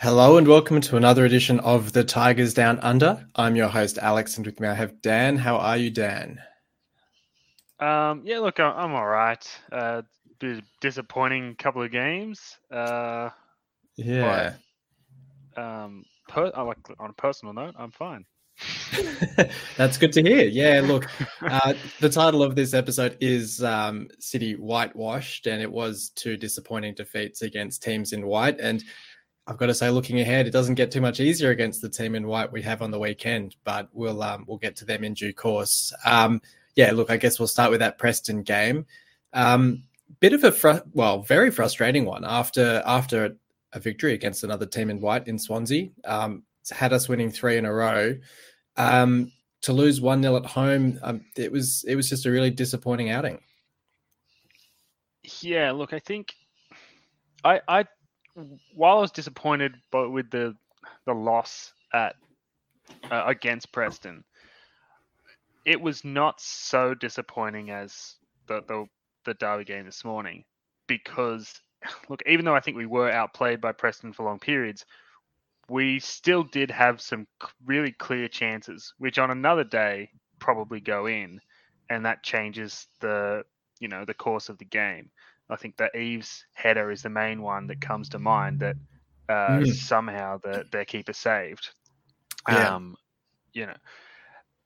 Hello and welcome to another edition of the Tigers Down Under. I'm your host Alex, and with me I have Dan. How are you, Dan? Um, yeah, look, I'm all right. Uh, disappointing couple of games. Uh, Yeah. um, per- I like on a personal note, I'm fine. That's good to hear. Yeah, look, uh, the title of this episode is um, City Whitewashed, and it was two disappointing defeats against teams in white. And I've got to say, looking ahead, it doesn't get too much easier against the team in white we have on the weekend, but we'll um, we'll get to them in due course. Um, yeah, look, I guess we'll start with that Preston game. Um, bit of a fr- well, very frustrating one after after a victory against another team in white in Swansea. Um, had us winning three in a row. Um, to lose one 0 at home, um, it was it was just a really disappointing outing. Yeah, look, I think I I while I was disappointed but with the the loss at uh, against Preston, it was not so disappointing as the the the Derby game this morning because look, even though I think we were outplayed by Preston for long periods, we still did have some really clear chances, which on another day probably go in, and that changes the you know the course of the game. I think that Eaves header is the main one that comes to mind that uh, Mm. somehow the their keeper saved. Yeah. Um, you know,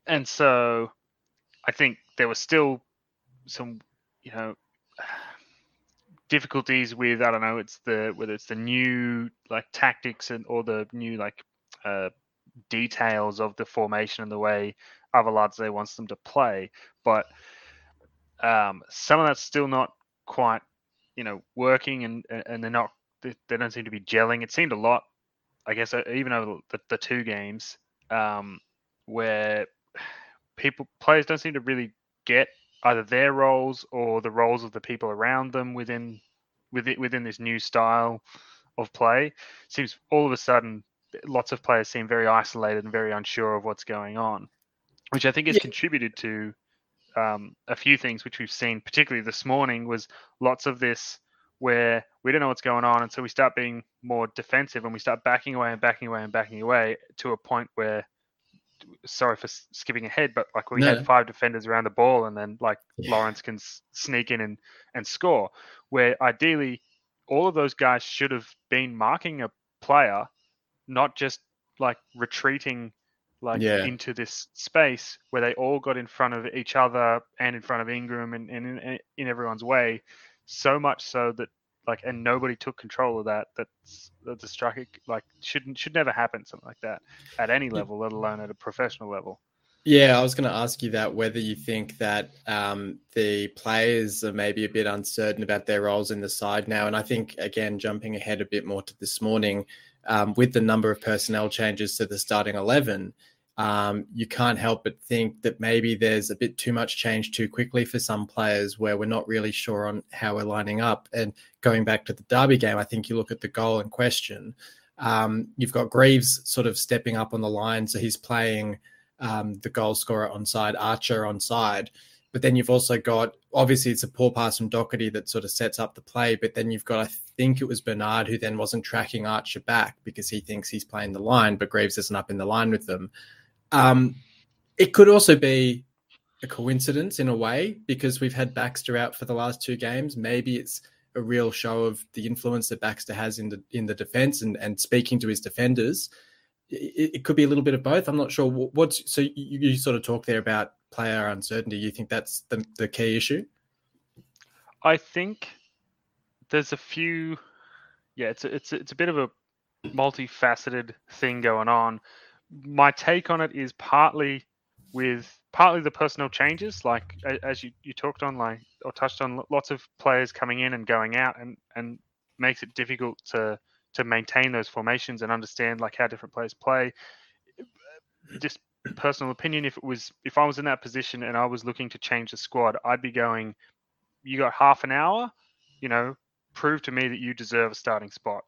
and so I think there was still some you know difficulties with I don't know it's the whether it's the new like tactics and or the new like uh, details of the formation and the way Arveladze wants them to play, but um, some of that's still not quite you know working and and they're not they, don't seem to be gelling. It seemed a lot, I guess, uh, even over the, the two games um, where people players don't seem to really get either their roles or the roles of the people around them within within within this new style of play. Seems all of a sudden lots of players seem very isolated and very unsure of what's going on, which I think has Yeah. contributed to um, a few things which we've seen, particularly this morning, was lots of this where we don't know what's going on, and so we start being more defensive and we start backing away and backing away and backing away to a point where sorry for skipping ahead, but like we No, had five defenders around the ball, and then like Yeah. Lawrence can s- sneak in and and score. Where ideally, all of those guys should have been marking a player, not just like retreating like Yeah. into this space where they all got in front of each other and in front of Ingram and, and in, in everyone's way, so much so that like and nobody took control of that. That's that the striker like shouldn't should never happen something like that at any level, let alone at a professional level. Yeah, I was going to ask you that whether you think that um, the players are maybe a bit uncertain about their roles in the side now. And I think, again, jumping ahead a bit more to this morning, um, with the number of personnel changes to the starting 11, um, you can't help but think that maybe there's a bit too much change too quickly for some players where we're not really sure on how we're lining up. And going back to the Derby game, I think you look at the goal in question. Um, you've got Greaves sort of stepping up on the line. So he's playing um, the goal scorer on side, Archer on side. But then you've also got obviously it's a poor pass from Docherty that sort of sets up the play. But then you've got I think it was Bernard who then wasn't tracking Archer back because he thinks he's playing the line, but Greaves isn't up in the line with them. Um, it could also be a coincidence in a way because we've had Baxter out for the last two games. Maybe it's a real show of the influence that Baxter has in the in the defense and and speaking to his defenders it, it could be a little bit of both. I'm not sure Wh- what's so you, you sort of talk there about player uncertainty. You think that's the, the key issue? I think there's a few. Yeah, it's a, it's a, it's a bit of a multifaceted thing going on. My take on it is partly with partly the personnel changes, like as you, you talked on, like or touched on, lots of players coming in and going out, and and makes it difficult to to maintain those formations and understand like how different players play. Just personal opinion, if it was if I was in that position and I was looking to change the squad, I'd be going you got half an hour, you know, prove to me that you deserve a starting spot.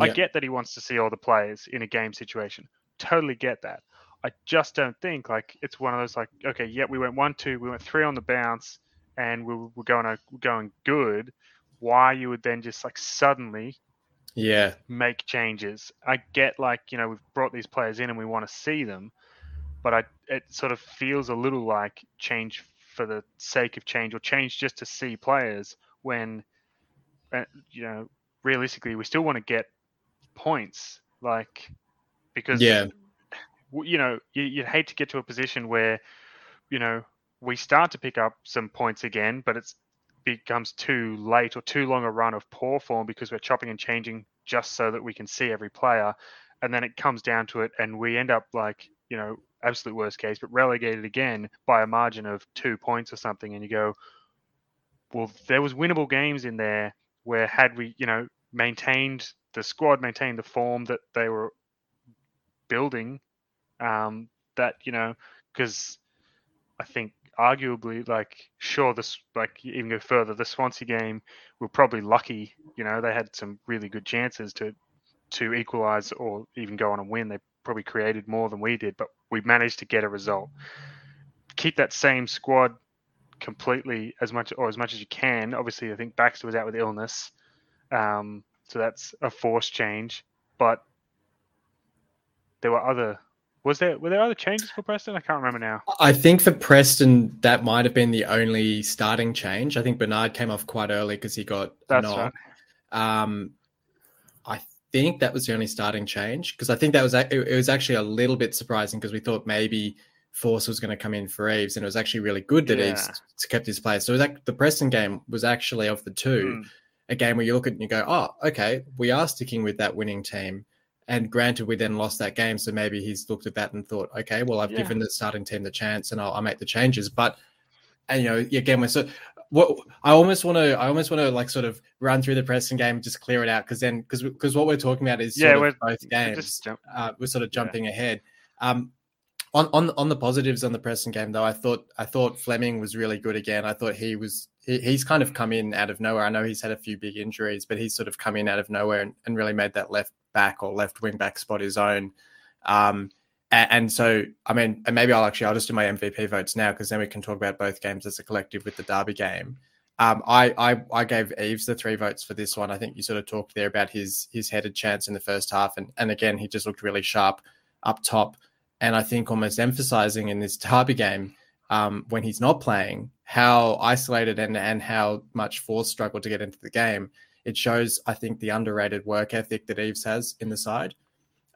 I get that he wants to see all the players in a game situation. Totally get that. I just don't think like it's one of those like, okay, yeah, we went one, two, we went three on the bounce, and we were, going we're going good. why you would then just like suddenly yeah make changes. I get like you know we've brought these players in and we want to see them, but I it sort of feels a little like change for the sake of change or change just to see players when uh, you know realistically we still want to get points like because yeah. you know you, you'd hate to get to a position where you know we start to pick up some points again but it's becomes too late or too long a run of poor form because we're chopping and changing just so that we can see every player. And then it comes down to it and we end up like you know absolute worst case but relegated again by a margin of two points or something. And you go well there was winnable games in there where had we you know maintained the squad maintained the form that they were building um that you know because i think arguably, like, sure, this, like, even go further, the Swansea game, we're probably lucky. You know, they had some really good chances to to equalise or even go on and win. They probably created more than we did, but we managed to get a result. Keep that same squad completely as much or as much as you can. Obviously, I think Baxter was out with illness, um, so that's a forced change. But there were other was there were there other changes for Preston? I can't remember now. I think for Preston that might have been the only starting change. I think Bernard came off quite early because he got That's knock. right. Um, I think that was the only starting change because I think that was it was actually a little bit surprising because we thought maybe Forss was going to come in for Eaves, and it was actually really good that yeah. Eaves kept his place. So like the Preston game was actually of the two, mm. a game where you look at it and you go, oh, okay, we are sticking with that winning team. And granted, we then lost that game, so maybe he's looked at that and thought, okay, well, I've yeah. given the starting team the chance, and I'll, I'll, make the changes. But and you know, again, we're so what I almost want to, I almost want to like sort of run through the Preston game, and just clear it out, because then because because what we're talking about is yeah, we're, both games. We're, just, uh, we're sort of jumping yeah. ahead. Um, on on on the positives on the Preston game, though, I thought I thought Fleming was really good again. I thought he was he, he's kind of come in out of nowhere. I know he's had a few big injuries, but he's sort of come in out of nowhere and, and really made that left back or left wing back spot his own. Um, and, and, so, I mean, and maybe I'll actually I'll just do my MVP votes now because then we can talk about both games as a collective with the Derby game. Um, I, I I gave Eaves the three votes for this one. I think you sort of talked there about his his headed chance in the first half, and and again he just looked really sharp up top. And I think almost emphasizing in this Derby game um, when he's not playing how isolated and and how much Forss struggled to get into the game it shows, I think, the underrated work ethic that Eaves has in the side.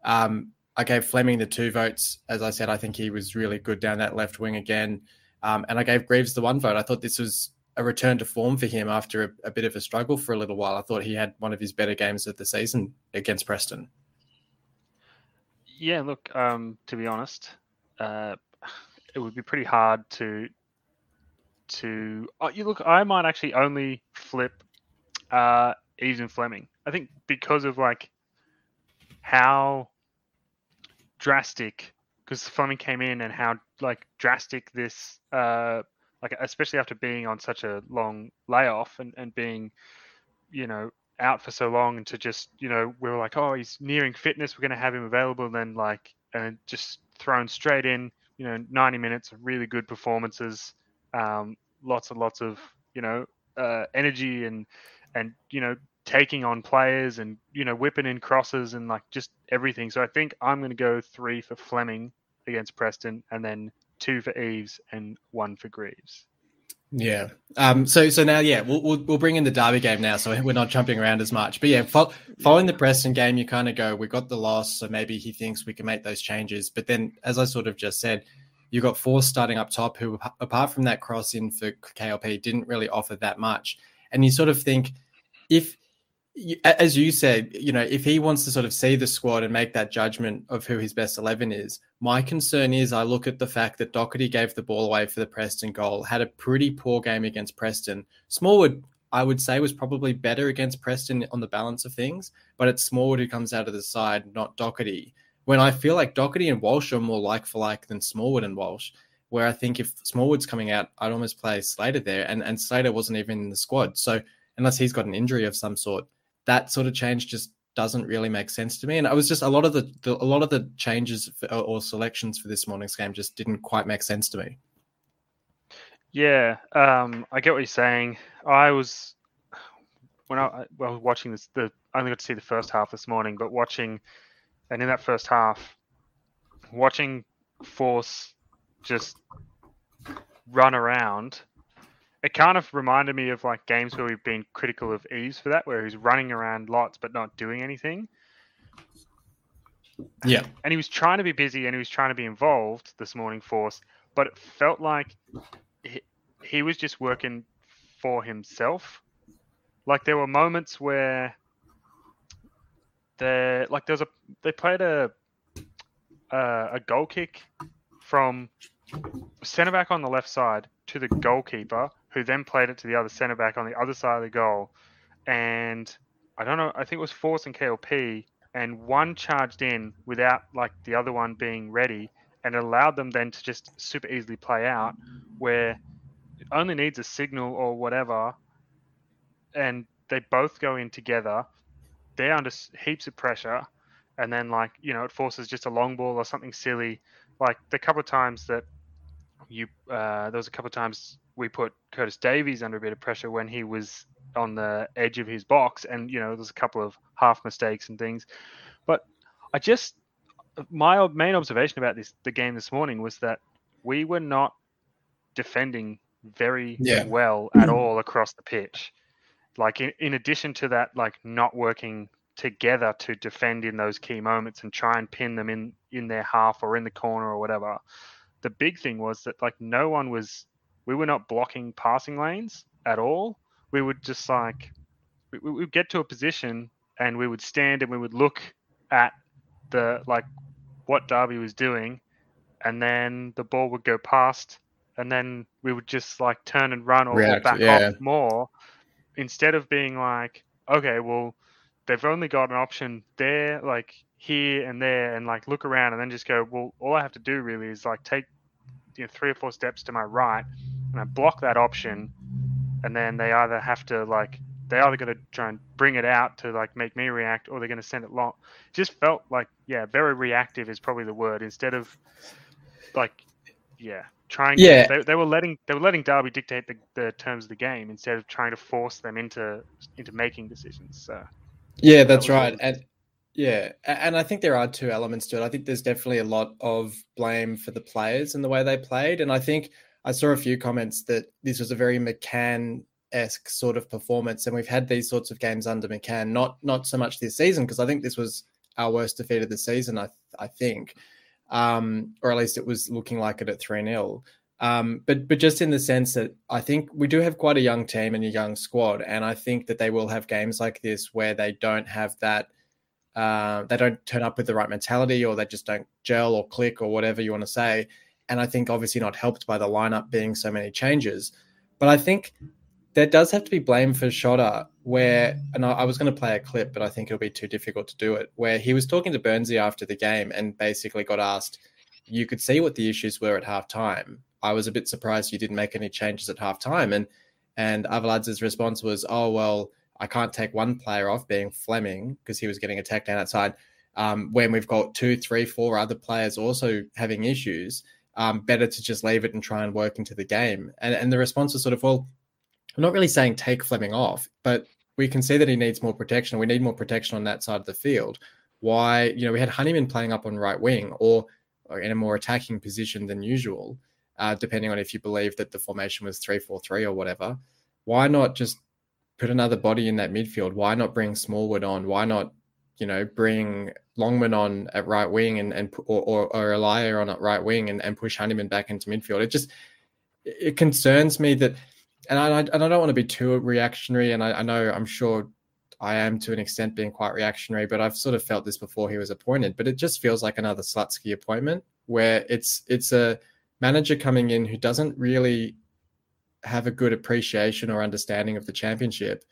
Um, I gave Fleming the two votes. As I said, I think he was really good down that left wing again. Um, and I gave Greaves the one vote. I thought this was a return to form for him after a, a, bit of a struggle for a little while. I thought he had one of his better games of the season against Preston. Yeah, look, um, to be honest, uh, it would be pretty hard to to. Oh, you look, I might actually only flip uh, Eaves and Fleming. I think because of like how drastic, because Fleming came in and how like drastic this, uh, like especially after being on such a long layoff and and being, you know, out for so long, and to just you know we were like, oh, he's nearing fitness, we're going to have him available, and then like and just thrown straight in, you know, 90 minutes of really good performances, um, lots and lots of you know uh, energy and and you know taking on players and you know whipping in crosses and like just everything. So I think I'm going to go three for Fleming against Preston, and then two for Eaves and one for Greaves. Yeah. Um. So so now yeah we'll we'll, we'll bring in the Derby game now, so we're not jumping around as much. But yeah, fo- following the Preston game, you kind of go, we got the loss, so maybe he thinks we can make those changes. But then, as I sort of just said, you got four starting up top who, apart from that cross in for KLP, didn't really offer that much. And you sort of think if as you said, you know, if he wants to sort of see the squad and make that judgment of who his best 11 is, my concern is I look at the fact that Docherty gave the ball away for the Preston goal, had a pretty poor game against Preston. Smallwood, I would say, was probably better against Preston on the balance of things, but it's Smallwood who comes out of the side, not Docherty. When I feel like Docherty and Walsh are more like for like than Smallwood and Walsh, where I think if Smallwood's coming out, I'd almost play Slater there, and, and Slater wasn't even in the squad. So unless he's got an injury of some sort, that sort of change just doesn't really make sense to me. And I was just a lot of the, the a lot of the changes for, or selections for this morning's game just didn't quite make sense to me. Yeah, um, I get what you're saying. I was when I was watching this, the I only got to see the first half this morning, but watching, and in that first half, watching Forss just run around, it kind of reminded me of like games where we've been critical of Eaves for that, where he's running around lots but not doing anything. Yeah. And he was trying to be busy and he was trying to be involved this morning, Forss, but it felt like he, he was just working for himself. Like there were moments where the like there was a they played a a, a goal kick from centre back on the left side to the goalkeeper, who then played it to the other centre back on the other side of the goal. And I don't know, I think it was Forss and KLP, and one charged in without like the other one being ready, and it allowed them then to just super easily play out, where it only needs a signal or whatever, and they both go in together. They're under heaps of pressure, and then like you know it forces just a long ball or something silly. Like the couple of times that you uh, there was a couple of times we put Curtis Davies under a bit of pressure when he was on the edge of his box, and you know there's a couple of half mistakes and things. But I just my main observation about this the game this morning was that we were not defending very Yeah. well at all across the pitch. Like in, in addition to that, like not working together to defend in those key moments and try and pin them in in their half or in the corner or whatever. The big thing was that like no one was we were not blocking passing lanes at all. We would just like we, we would get to a position and we would stand and we would look at the like what Derby was doing, and then the ball would go past, and then we would just like turn and run or, React, back yeah. off more, instead of being like, okay, well, they've only got an option there, like here and there, and like look around, and then just go, well, all I have to do really is like take you know three or four steps to my right, and I block that option, and then they either have to like they're either going to try and bring it out to like make me react or they're going to send it long. Just felt like yeah very reactive is probably the word instead of like yeah trying Yeah. to, they, they were letting they were letting derby dictate the, the terms of the game instead of trying to force them into into making decisions so Yeah, that's all. right. And yeah, and I think there are two elements to it. I think there's definitely a lot of blame for the players and the way they played. And I think I saw a few comments that this was a very McCann esque sort of performance. And we've had these sorts of games under McCann, not not so much this season, because I think this was our worst defeat of the season, I I think. Um, or at least it was looking like it at 3 0. Um, but but just in the sense that I think we do have quite a young team and a young squad, and I think that they will have games like this where they don't have that, uh, they don't turn up with the right mentality, or they just don't gel or click or whatever you want to say. And I think obviously not helped by the lineup being so many changes, but I think there does have to be blame for Shota, where and I, was going to play a clip, but I think it'll be too difficult to do it. Where he was talking to Burnsy after the game and basically got asked, you could see what the issues were at halftime. I was a bit surprised you didn't make any changes at halftime. And and Arveladze's response was, oh, well, I can't take one player off being Fleming because he was getting attacked down outside. Um, when we've got two, three, four other players also having issues, um, better to just leave it and try and work into the game. And, and the response was sort of, well, I'm not really saying take Fleming off, but we can see that he needs more protection. We need more protection on that side of the field. Why, you know, we had Honeyman playing up on right wing or, or in a more attacking position than usual uh, depending on if you believe that the formation was 3 4 3 or whatever. Why not just put another body in that midfield? Why not bring Smallwood on? Why not, you know, bring Longman on at right wing and, and or, or, or Elia on at right wing and, and push Honeyman back into midfield? It just, it concerns me that, and I, and I don't want to be too reactionary. And I, I know I'm sure I am to an extent being quite reactionary, but I've sort of felt this before he was appointed. But it just feels like another Slutsky appointment where it's it's a manager coming in who doesn't really have a good appreciation or understanding of the championship.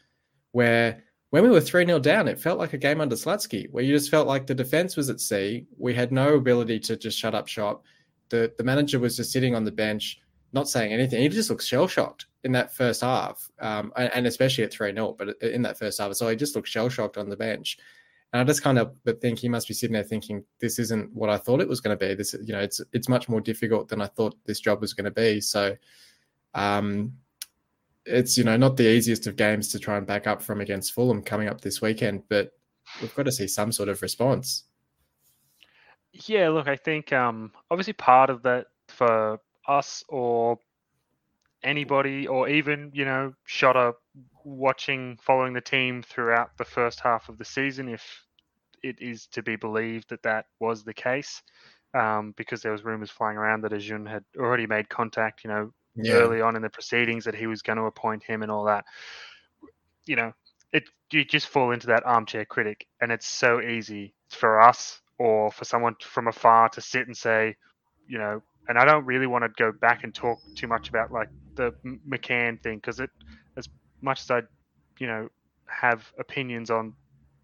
Where when we were 3 0 down, it felt like a game under Slutsky, where you just felt like the defense was at sea. We had no ability to just shut up shop. The, the manager was just sitting on the bench, not saying anything. He just looked shell shocked in that first half, um, and, especially at 3 0, but in that first half. So he just looked shell shocked on the bench. And I just kind of think he must be sitting there thinking, this isn't what I thought it was going to be. This, you know, it's it's much more difficult than I thought this job was going to be. So, um, it's you know not the easiest of games to try and back up from against Fulham coming up this weekend, but we've got to see some sort of response. Yeah, look, I think um, obviously part of that for us or anybody, or even you know, Shota watching, following the team throughout the first half of the season, if it is to be believed that that was the case, um, because there was rumors flying around that Acun had already made contact, you know, yeah. early on in the proceedings that he was going to appoint him and all that. You know, it you just fall into that armchair critic, and it's so easy for us or for someone from afar to sit and say, you know, and I don't really want to go back and talk too much about like the McCann thing because it, as much as I, you know, have opinions on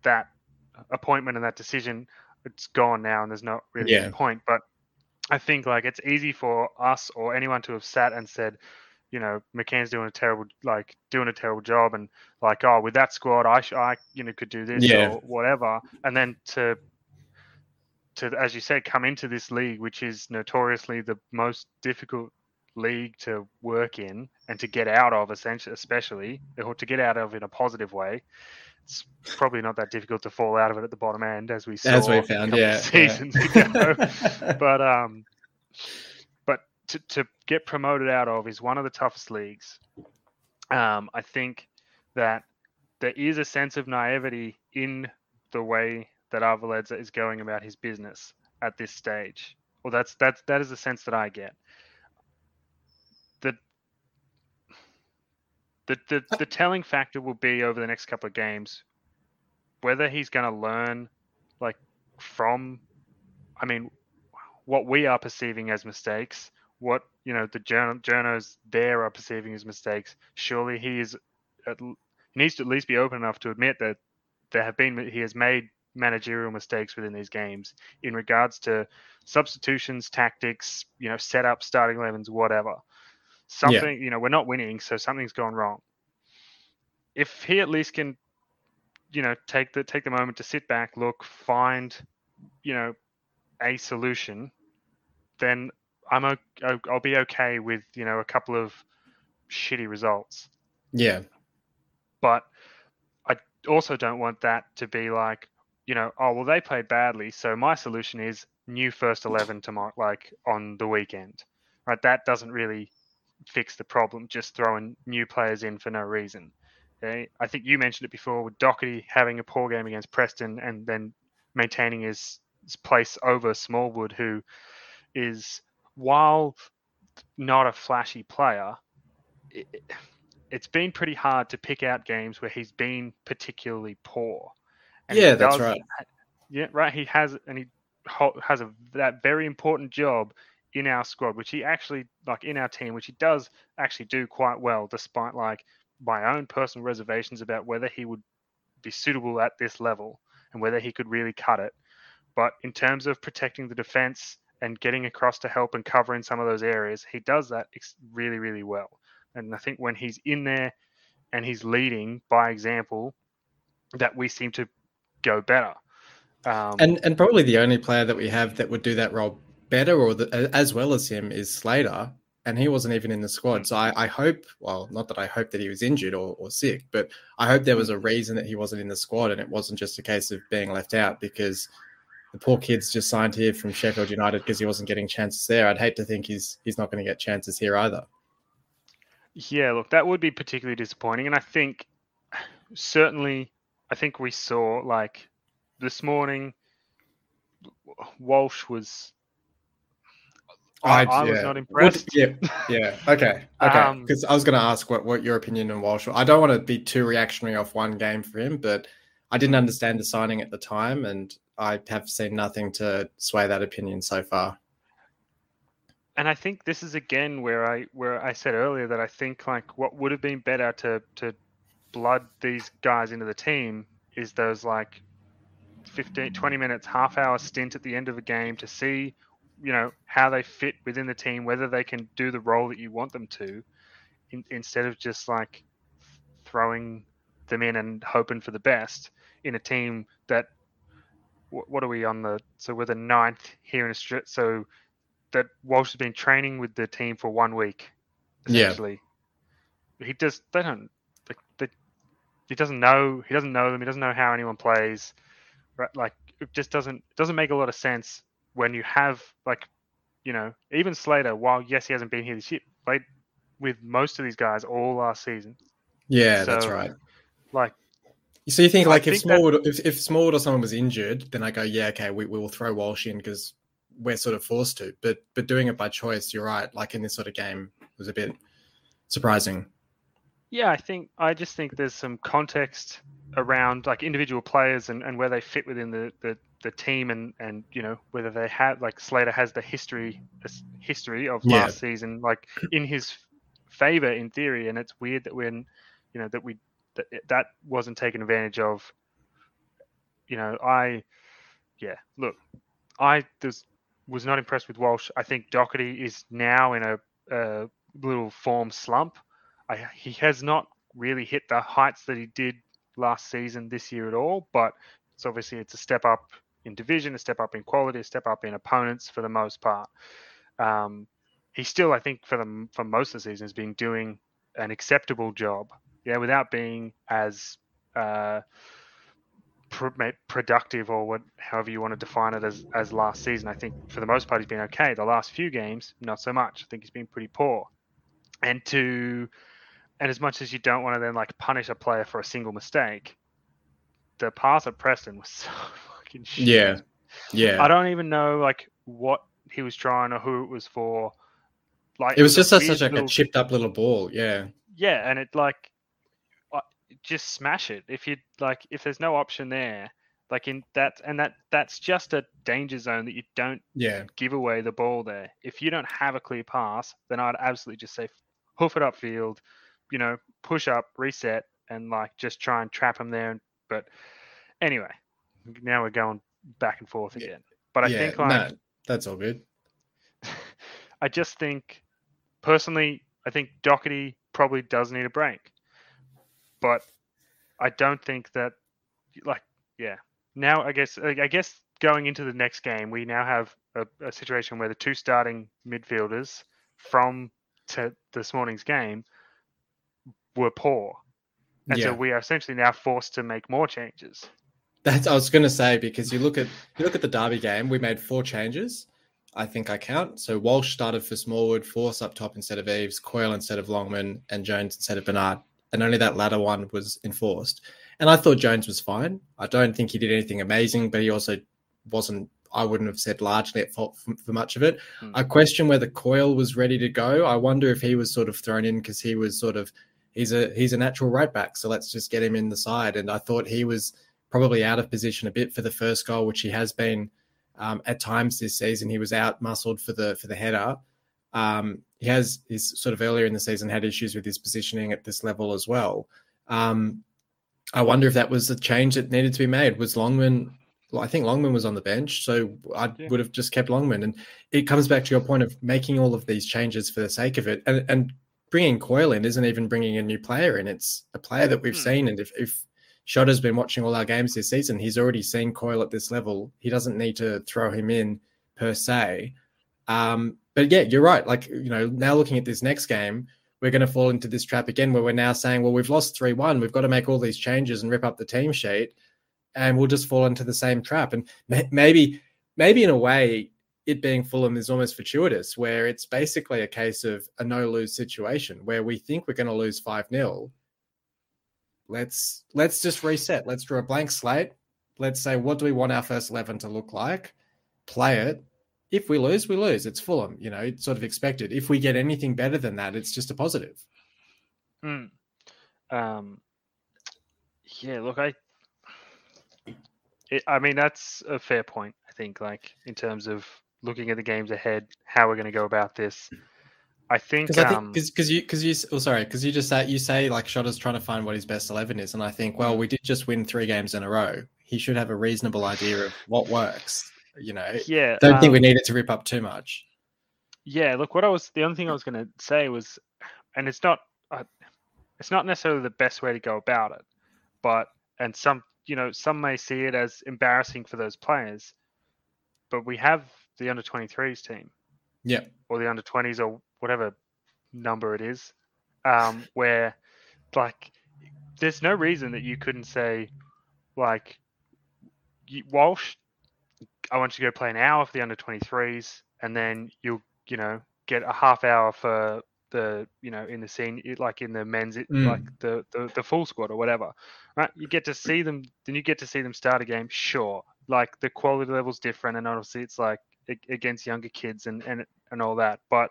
that appointment and that decision, it's gone now, and there's not really yeah. a point. But I think like it's easy for us or anyone to have sat and said, you know, McCann's doing a terrible like doing a terrible job, and like oh with that squad I I you know could do this yeah. or whatever, and then to to as you said come into this league which is notoriously the most difficult league to work in and to get out of essentially especially or to get out of in a positive way it's probably not that difficult to fall out of it at the bottom end, as we saw as we found, yeah, seasons yeah. ago. but um, but to to get promoted out of is one of the toughest leagues. Um, I think that there is a sense of naivety in the way that Arveladze is going about his business at this stage. Well, that's that's that is the sense that I get. The, the, the telling factor will be over the next couple of games whether he's going to learn like from i mean what we are perceiving as mistakes what you know the journ- journos there are perceiving as mistakes surely he is at, needs to at least be open enough to admit that there have been he has made managerial mistakes within these games in regards to substitutions tactics you know setup starting 11s whatever. Something yeah. you know we're not winning so something's gone wrong. If he at least can you know take the take the moment to sit back look find you know a solution then i'm okay, i'll be okay with you know a couple of shitty results. Yeah. But i also don't want that to be like you know oh well they played badly so my solution is new first 11 tomorrow like on the weekend right that doesn't really fix the problem just throwing new players in for no reason. Okay? I think you mentioned it before with Docherty having a poor game against Preston and then maintaining his, his place over Smallwood, who is, while not a flashy player, it, it's been pretty hard to pick out games where he's been particularly poor. And yeah, that's right. Yeah, right. He has, and he has a that very important job in our squad, which he actually like in our team, which he does actually do quite well, despite like my own personal reservations about whether he would be suitable at this level and whether he could really cut it. But in terms of protecting the defense and getting across to help and cover in some of those areas, he does that really, really well. And I think when he's in there and he's leading by example, that we seem to go better. Um, and and probably the only player that we have that would do that role better or the, as well as him is Slater, and he wasn't even in the squad. So I, I hope, well, not that I hope that he was injured or, or sick, but I hope there was a reason that he wasn't in the squad and it wasn't just a case of being left out because the poor kid's just signed here from Sheffield United because he wasn't getting chances there. I'd hate to think he's he's not going to get chances here either. Yeah, look, that would be particularly disappointing, and I think certainly, I think we saw like this morning, Walsh was I, I yeah. was not impressed. yeah, yeah, okay, okay. Because um, I was going to ask what, what your opinion on Walsh. I don't want to be too reactionary off one game for him, but I didn't understand the signing at the time, and I have seen nothing to sway that opinion so far. And I think this is again where I where I said earlier that I think like what would have been better to to blood these guys into the team is those like 15 20 minutes half hour stint at the end of a game to see you know how they fit within the team, whether they can do the role that you want them to, in, instead of just like throwing them in and hoping for the best in a team that what are we on the so we're the ninth here in Australia so that Walsh has been training with the team for one week essentially. he just they don't he doesn't know he doesn't know them. He doesn't know how anyone plays. Right? Like it just doesn't doesn't make a lot of sense when you have like you know even Slater. While yes, he hasn't been here this year, played with most of these guys all last season. Yeah, that's right. Like So you think I like if think that- Smallwood if, if Smallwood or someone was injured, then I go, yeah, okay, we, we will throw Walsh in because we're sort of forced to. But but doing it by choice, you're right. Like in this sort of game, was a bit surprising. Yeah, I think I just think there's some context around like individual players and, and where they fit within the, the, the team and, and you know whether they have like Slater has the history history of Yeah. last season like in his favor in theory and it's weird that when you know that we that that wasn't taken advantage of. You know I yeah look I was was not impressed with Walsh. I think Docherty is now in a, a little form slump I, he has not really hit the heights that he did last season this year at all. But it's obviously it's a step up in division, a step up in quality, a step up in opponents for the most part. Um, he still, I think, for the for most of the season, has been doing an acceptable job. Yeah, without being as uh, productive or what, however you want to define it as as last season. I think for the most part he's been okay. The last few games, not so much. I think he's been pretty poor. And to and as much as you don't want to then like punish a player for a single mistake, the pass at Preston was so fucking shit. Yeah. Yeah. I don't even know like what he was trying or who it was for. Like it was just a such, like a chipped up little ball. Yeah. yeah, and it like uh, just smash it if you like if there's no option there. Like in that and that that's just a danger zone that you don't Yeah. give away the ball there. If you don't have a clear pass, then I'd absolutely just say hoof it upfield, you know, push up, reset, and like just try and trap him there. But anyway, now we're going back and forth again. But I yeah. think like no, that's all good. I just think personally, I think Docherty probably does need a break. But I don't think that like yeah. Now I guess I guess going into the next game, we now have a, a situation where the two starting midfielders from to this morning's game were poor. And yeah. so we are essentially now forced to make more changes. That's I was going to say because you look at you look at the Derby game, we made four changes. I think I count. So Walsh started for Smallwood, Forss up top instead of Eaves, Coyle instead of Longman, and Jones instead of Bernard. And only that latter one was enforced. And I thought Jones was fine. I don't think he did anything amazing, but he also wasn't. I wouldn't have said largely at fault for, for much of it. Hmm. I question whether Coyle was ready to go. I wonder if he was sort of thrown in because he was sort of he's a he's a natural right back, so let's just get him in the side. And I thought he was probably out of position a bit for the first goal, which he has been um, at times this season. He was out muscled for the for the header. Um, he has he's sort of earlier in the season had issues with his positioning at this level as well. Um, I wonder if that was a change that needed to be made. Was Longman? Well, I think Longman was on the bench, so I Yeah. would have just kept Longman. And it comes back to your point of making all of these changes for the sake of it, and and bringing Coyle in isn't even bringing a new player in. It's a player that we've Hmm. seen, and if if Shota's been watching all our games this season, he's already seen Coyle at this level. He doesn't need to throw him in per se. Um, but yeah, you're right. Like you know, now looking at this next game, we're going to fall into this trap again, where we're now saying, well, we've lost three one, we've got to make all these changes and rip up the team sheet, and we'll just fall into the same trap. And maybe, maybe in a way, it being Fulham is almost fortuitous, where it's basically a case of a no lose situation, where we think we're going to lose five 0 Let's let's just reset. Let's draw a blank slate. Let's say, what do we want our first eleven to look like? Play it. If we lose, we lose. It's Fulham. You know, it's sort of expected. If we get anything better than that, it's just a positive. Mm. Um, yeah, look, I, it, I mean, that's a fair point. I think, like in terms of looking at the games ahead, how we're going to go about this. I think, Because um, because you because you oh sorry because you just say you say like Shota's trying to find what his best eleven is, and I think well we did just win three games in a row. He should have a reasonable idea of what works. You know, yeah, don't think we um, needed to rip up too much. Yeah, look, what I was the only thing I was going to say was, and it's not, uh, it's not necessarily the best way to go about it, but and some, you know, some may see it as embarrassing for those players, but we have the under 23s team Yeah, or the under 20s or whatever number it is. um, where like there's no reason that you couldn't say like Walsh, I want you to go play an hour for the under 23s, and then you'll you know get a half hour for the you know in the scene like in the men's mm. like the, the the full squad or whatever right you get to see them then you get to see them start a game sure like the quality level's different and obviously it's like against younger kids and and and all that but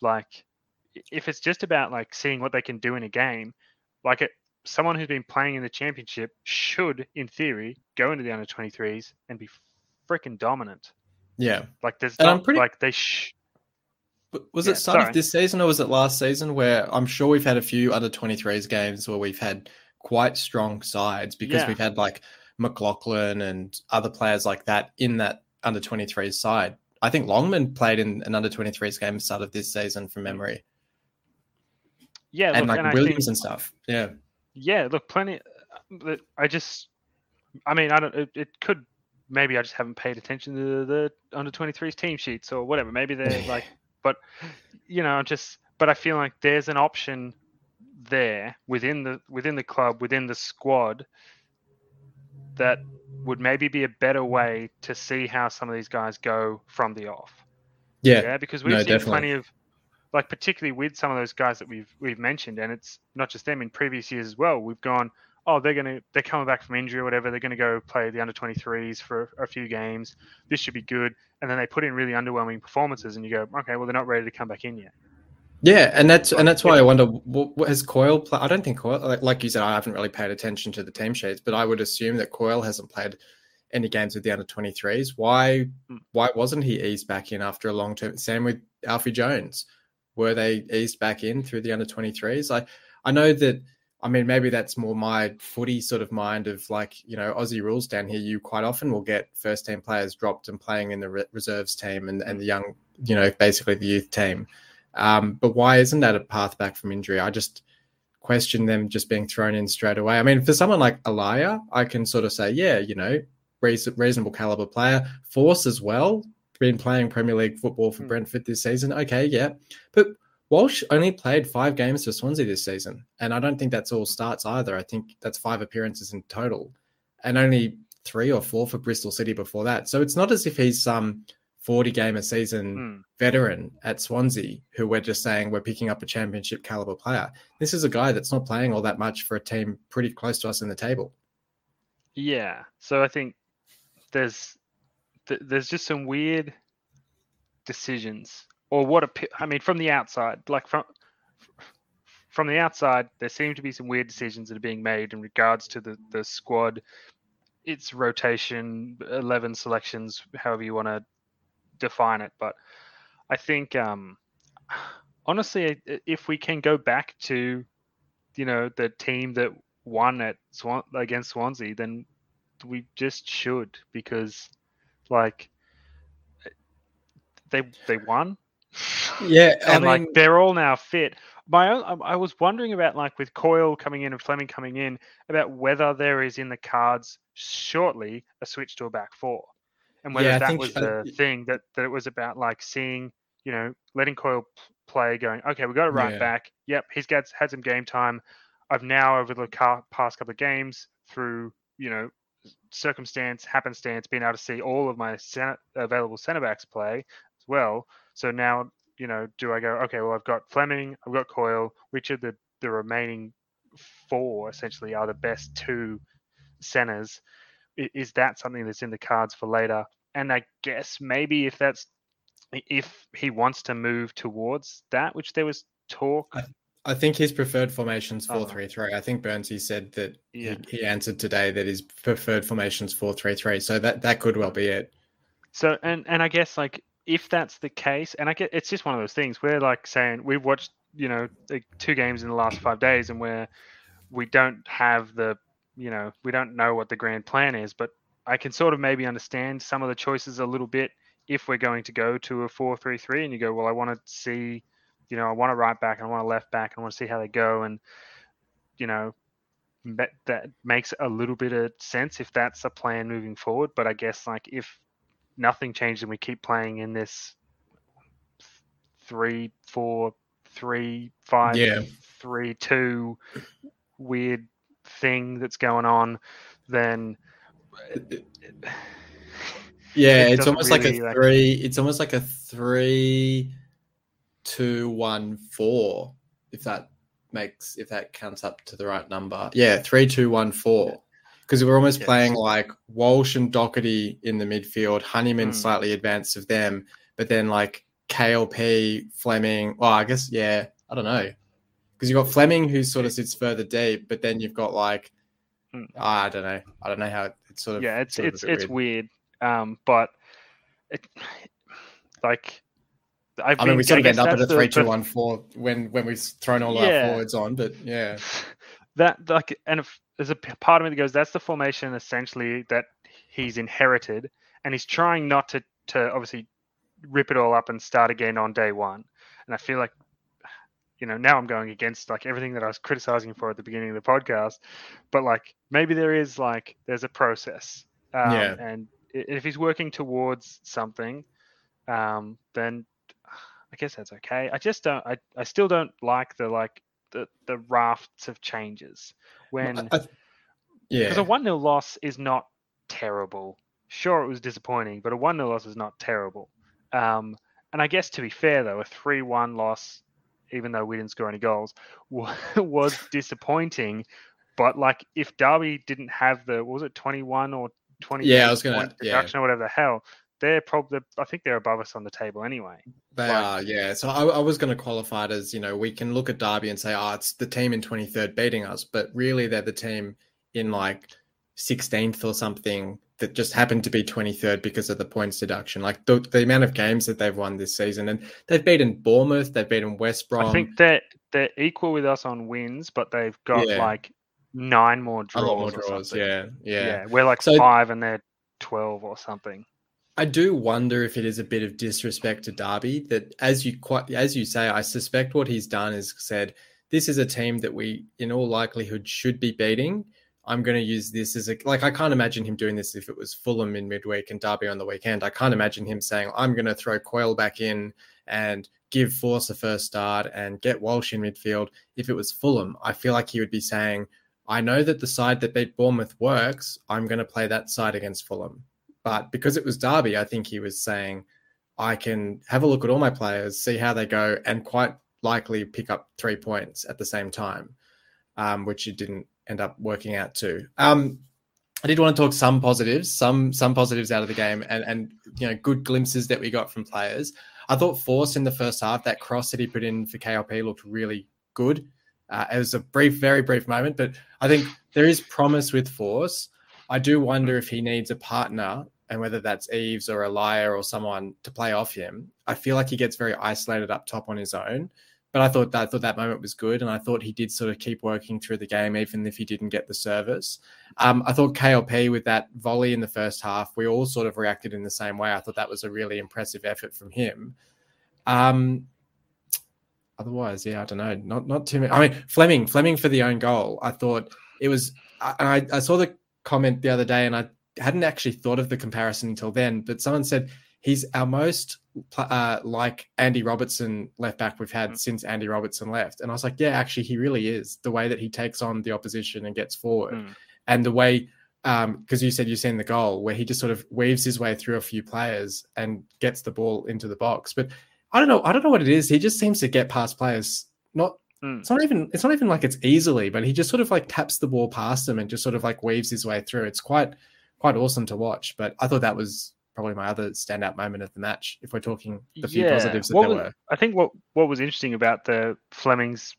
like if it's just about like seeing what they can do in a game like it someone who's been playing in the championship should in theory go into the under 23s and be freaking dominant yeah like there's and not, I'm pretty... like they sh- was yeah, it start sorry. of this season or was it last season where I'm sure we've had a few under 23s games where we've had quite strong sides because yeah. we've had like McLoughlin and other players like that in that under 23s side. I think Longman played in an under 23s game start of this season from memory. Yeah, and look, like and Williams think, and stuff. Yeah, yeah. Look, plenty. I just, I mean, I don't. It, it could maybe I just haven't paid attention to the, the under 23s team sheets or whatever. Maybe they're like but you know, just but I feel like there's an option there within the within the club, within the squad that would maybe be a better way to see how some of these guys go from the off. Yeah, yeah, because we've no, seen definitely. plenty of like particularly with some of those guys that we've we've mentioned, and it's not just them in previous years as well. We've gone, oh, they're gonna they're coming back from injury or whatever. They're gonna go play the under 23s for a few games. This should be good, and then they put in really underwhelming performances, and you go, okay, well they're not ready to come back in yet. Yeah, and that's and that's why. I wonder what, has Coyle. Play, I don't think Coyle, like, like, you said, I haven't really paid attention to the team sheets, but I would assume that Coyle hasn't played any games with the under 23s. Why hmm. why wasn't he eased back in after a long term? Same with Alfie Jones. Were they eased back in through the under 23s? I I know that I mean, maybe that's more my footy sort of mind of like, you know, Aussie rules down here. You quite often will get first team players dropped and playing in the re- reserves team and, and the young, you know, basically the youth team. Um, but why isn't that a path back from injury? I just question them just being thrown in straight away. I mean, for someone like Elia, I can sort of say, yeah, you know, reasonable caliber player. Forss as well, been playing Premier League football for hmm. Brentford this season. Okay, yeah. But Walsh only played five games for Swansea this season, and I don't think that's all starts either. I think that's five appearances in total, and only three or four for Bristol City before that. So it's not as if he's some 40 game a season mm. veteran at Swansea who we're just saying we're picking up a championship caliber player. This is a guy that's not playing all that much for a team pretty close to us in the table. Yeah. So I think there's there's just some weird decisions or what a, I mean from the outside, like from from the outside, there seem to be some weird decisions that are being made in regards to the the squad, its rotation, eleven selections, however you want to define it. But I think, um, honestly, if we can go back to, you know, the team that won at Swan against Swansea, then we just should because, like, they they won yeah, I and mean, like they're all now fit. My own, I was wondering about like with Coyle coming in and Fleming coming in about whether there is in the cards shortly a switch to a back four, and whether yeah, that was the uh, thing that that it was about like seeing you know letting Coyle play, going okay, we got it right yeah. back. Yep, he's got had some game time. I've now over the past couple of games through you know circumstance, happenstance, being able to see all of my center, available centre backs play as well. So now, you know, do I go, okay, well, I've got Fleming, I've got Coyle, which are the, the remaining four essentially are the best two centers? Is that something that's in the cards for later? And I guess maybe if that's if he wants to move towards that, which there was talk. I, I think his preferred formations four uh-huh. three three. I think Burnsy said that yeah. he, he answered today that his preferred formations four three three. So that that could well be it. So and and I guess like if that's the case, and I get it's just one of those things. We're like saying we've watched you know like two games in the last five days, and where we don't have the you know we don't know what the grand plan is, but I can sort of maybe understand some of the choices a little bit if we're going to go to a four-three-three, and you go, well, I want to see, you know, I want a right back and I want a left back, and I want to see how they go, and you know, that, that makes a little bit of sense if that's a plan moving forward. But I guess like if nothing changes and we keep playing in this three, four, three five Yeah. three two weird thing that's going on, then Yeah, It it's almost like really, a like- three. It's almost like a three, two, one, four. If that makes if that counts up to the right number. Yeah, three, two, one, four. Because we're almost Yes. playing like Walsh and Docherty in the midfield, Honeyman Hmm. slightly advanced of them, but then like KLP, Fleming. Well, I guess yeah, I don't know. Because you've got Fleming who sort of sits further deep, but then you've got like Hmm. I don't know. I don't know how it- it's sort of yeah, it's it's it's weird. Um, but it, like I've I mean, we been- sort of end up at a three, two, one, four when when we've thrown all Yeah. our forwards on. But yeah, that like and if there's a part of me that goes that's the formation essentially that he's inherited and he's trying not to to obviously rip it all up and start again on day one and i feel like you know now i'm going against like everything that i was criticizing for at the beginning of the podcast but like maybe there is like there's a process um, Yeah. and if he's working towards something um then i guess that's okay i just don't i, I still don't like the like the, the rafts of changes when I- I- yeah, because a 1 0 loss is not terrible. Sure, it was disappointing, but a 1 0 loss is not terrible. Um, and I guess to be fair, though, a 3 1 loss, even though we didn't score any goals, was disappointing. But like, if Derby didn't have the, was it 21 or 20 Yeah, I was gonna- point yeah. or whatever the hell, they're probably, I think they're above us on the table anyway. they like- are. Yeah, so I, I was going to qualify it as you know we can look at Derby and say, oh, it's the team in twenty third beating us, but really they're the team in like sixteenth or something that just happened to be twenty third because of the points deduction. Like the, the amount of games that they've won this season, and they've beaten Bournemouth, they've beaten West Brom. I think they're, they're equal with us on wins, but they've got Yeah. like nine more a draws. lot more draws. Yeah, yeah. yeah, we're like So- five and they're twelve or something. I do wonder if it is a bit of disrespect to Derby that, as you quite as you say, I suspect what he's done is said this is a team that we, in all likelihood, should be beating. I'm going to use this as a like I can't imagine him doing this if it was Fulham in midweek and Derby on the weekend. I can't imagine him saying I'm going to throw Coyle back in and give Forss a first start and get Walsh in midfield. If it was Fulham, I feel like he would be saying, I know that the side that beat Bournemouth works. I'm going to play that side against Fulham. But because it was Derby, I think he was saying, I can have a look at all my players, see how they go, and quite likely pick up three points at the same time, um, which it didn't end up working out too. Um, I did want to talk some positives, some some positives out of the game, and and you know good glimpses that we got from players. I thought Forss in the first half, that cross that he put in for KLP looked really good. Uh, it was a brief, very brief moment, but I think there is promise with Forss. I do wonder if he needs a partner and whether that's Eaves or Allahyar or someone to play off him. I feel like he gets very isolated up top on his own. But I thought that I thought that moment was good, and I thought he did sort of keep working through the game, even if he didn't get the service. Um, I thought KLP with that volley in the first half, we all sort of reacted in the same way. I thought that was a really impressive effort from him. Um, otherwise, yeah, I don't know, not not too many. I mean, Fleming, Fleming for the own goal. I thought it was. I, I saw the comment the other day, and I hadn't actually thought of the comparison until then. But someone said he's our most uh, like Andy Robertson left back we've had since Andy Robertson left, and I was like, yeah, actually, he really is. The way that he takes on the opposition and gets forward, Mm. and the way. Because you said you've seen the goal where he just sort of weaves his way through a few players and gets the ball into the box. But I don't know. I don't know what it is. He just seems to get past players. Not Mm. it's not even it's not even like it's easily, but he just sort of like taps the ball past them and just sort of like weaves his way through. It's quite quite awesome to watch. But I thought that was probably my other standout moment of the match. If we're talking the few Yeah. positives that What there was- were. I think what what was interesting about the Fleming's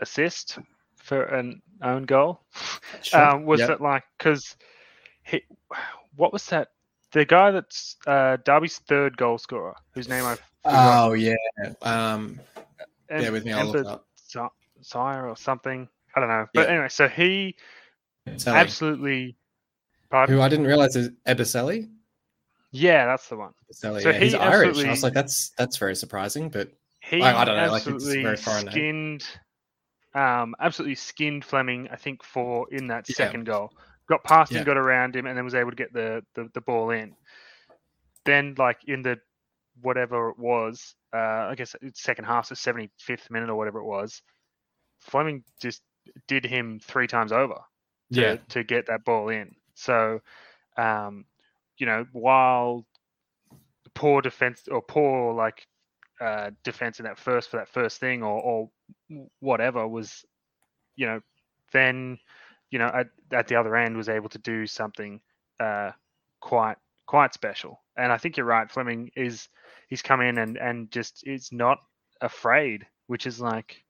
assist for an own goal Sure. um, was Yep. that like because he what was that the guy that's uh, Derby's third goal scorer whose name I've Oh yeah. Um, Em- bear with me. I'll look up. Sire or something. I don't know. But Yeah. anyway, so he absolutely. Pardon? who I didn't realize is Ebosele. Yeah, that's the one. Ebosele, So yeah. He's Irish. I was like, that's that's very surprising. But He I- I don't know, like, it's very foreign skinned, um, absolutely skinned Fleming. I think for in that Yeah. second goal, got past Yeah. him, got around him, and then was able to get the, the the ball in. Then, like in the whatever it was, uh, I guess second half, so 75th minute or whatever it was, Fleming just did him three times over to, Yeah. to get that ball in. So, um, you know, while poor defense or poor like uh, defense in that first for that first thing or, or whatever was, you know, then you know at, at the other end was able to do something uh, quite quite special. And I think you're right. Fleming is he's come in and and just is not afraid, which is like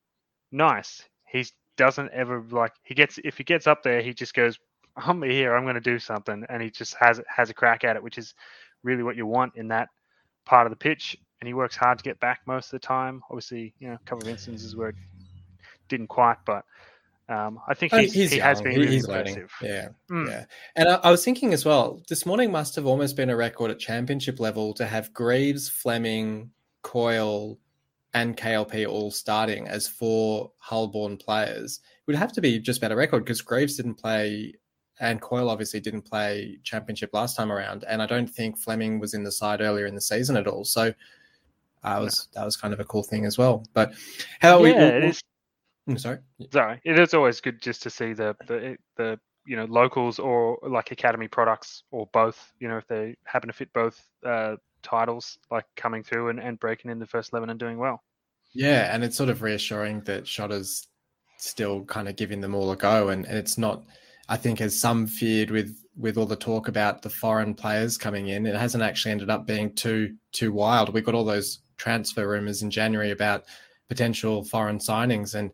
nice. He doesn't ever like he gets if he gets up there, he just goes, "I'm here. I'm going to do something," and he just has has a crack at it, which is really what you want in that part of the pitch. And he works hard to get back most of the time. Obviously, you know, a couple of instances where it didn't quite, but um, I think Oh, he's, he has been really he's learning. impressive. Yeah. Mm. Yeah. And I, I was thinking as well, this morning must have almost been a record at championship level to have Greaves, Fleming, Coyle, and KLP all starting as four Hull-born players. It would have to be just about a record because Greaves didn't play and Coyle obviously didn't play championship last time around. And I don't think Fleming was in the side earlier in the season at all. So uh, was that was kind of a cool thing as well. But how we, yeah, it is. I'm sorry. Sorry, it is always good just to see the the the you know locals or like academy products or both. You know, if they happen to fit both uh, titles, like coming through and, and breaking in the first eleven and doing well. Yeah, and it's sort of reassuring that Shota's still kind of giving them all a go, and, and it's not. I think as some feared with with all the talk about the foreign players coming in, it hasn't actually ended up being too too wild. We got all those transfer rumors in January about potential foreign signings, and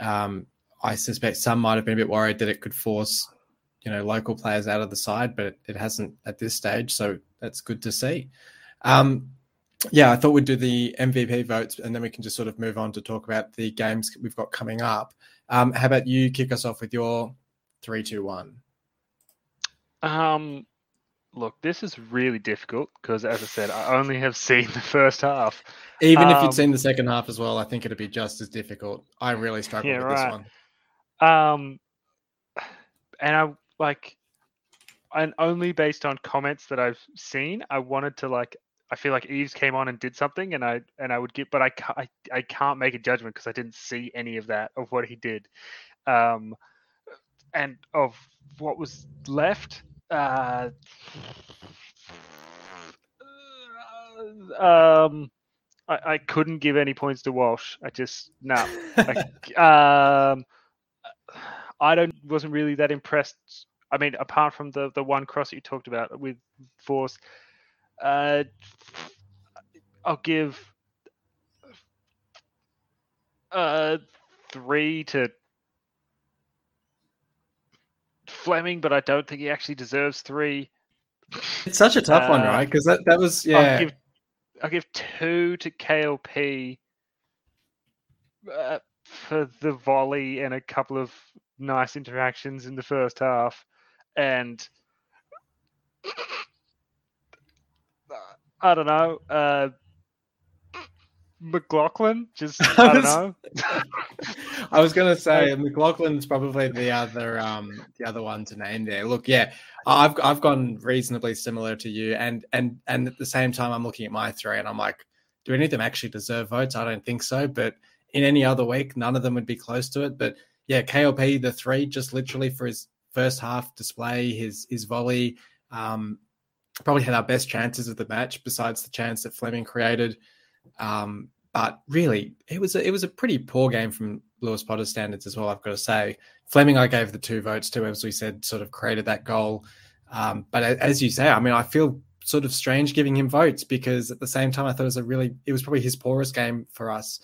um, I suspect some might have been a bit worried that it could force you know local players out of the side, but it hasn't at this stage. So that's good to see. Um, yeah, I thought we'd do the MVP votes and then we can just sort of move on to talk about the games we've got coming up. Um, how about you kick us off with your three, two, one? Um, look, this is really difficult because, as I said, I only have seen the first half. Even if Um, you'd seen the second half as well, I think it'd be just as difficult. I really struggled Yeah, with right. this one. Um, and I like, and only based on comments that I've seen, I wanted to like. I feel like Eaves came on and did something, and I and I would get, but I can't, I, I can't make a judgment because I didn't see any of that of what he did, um, and of what was left. Uh, um, I, I couldn't give any points to Walsh. I just no. Um, I don't wasn't really that impressed. I mean, apart from the the one cross that you talked about with Force, uh, I'll give uh three to Fleming, but I don't think he actually deserves three. It's such a tough one, Uh, right? Because that, that was, yeah. I'll give I'll give two to KLP uh, for the volley and a couple of nice interactions in the first half, and I don't know. Uh, McLoughlin, just I don't was- know. I was going to say McLoughlin's probably the other um the other one to name there. Look, yeah, I've I've gone reasonably similar to you, and and and at the same time, I'm looking at my three, and I'm like, do any of them actually deserve votes? I don't think so, but in any other week, none of them would be close to it. But yeah, KLP the three, just literally for his first half display, his his volley, um, probably had our best chances of the match besides the chance that Fleming created. Um, but really, it was a, it was a pretty poor game from Lewis Potter's standards as well. I've got to say, Fleming, I gave the two votes to, as we said, sort of created that goal. Um, but as you say, I mean, I feel sort of strange giving him votes because at the same time, I thought it was a really, it was probably his poorest game for us,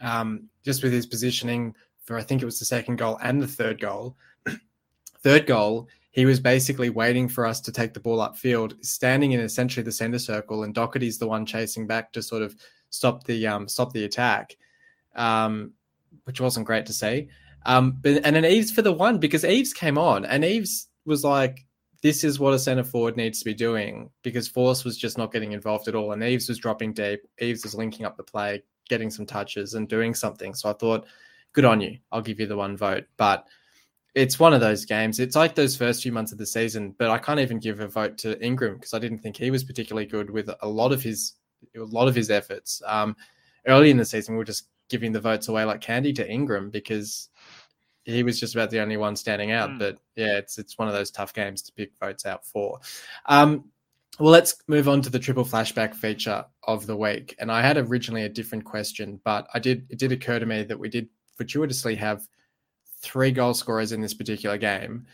um, just with his positioning for I think it was the second goal and the third goal. third goal, he was basically waiting for us to take the ball upfield, standing in essentially the center circle, and Docherty's the one chasing back to sort of stop the um, stop the attack, um, which wasn't great to see. Um, but and then Eaves for the one because Eaves came on and Eaves was like, "This is what a center forward needs to be doing," because Forss was just not getting involved at all, and Eaves was dropping deep. Eaves was linking up the play, getting some touches, and doing something. So I thought, good on you. I'll give you the one vote, but. It's one of those games. It's like those first few months of the season, but I can't even give a vote to Ingram because I didn't think he was particularly good with a lot of his a lot of his efforts. Um, early in the season, we were just giving the votes away like candy to Ingram because he was just about the only one standing out. Mm. But yeah, it's it's one of those tough games to pick votes out for. Um, well, let's move on to the triple flashback feature of the week. And I had originally a different question, but I did it did occur to me that we did fortuitously have three goal scorers in this particular game.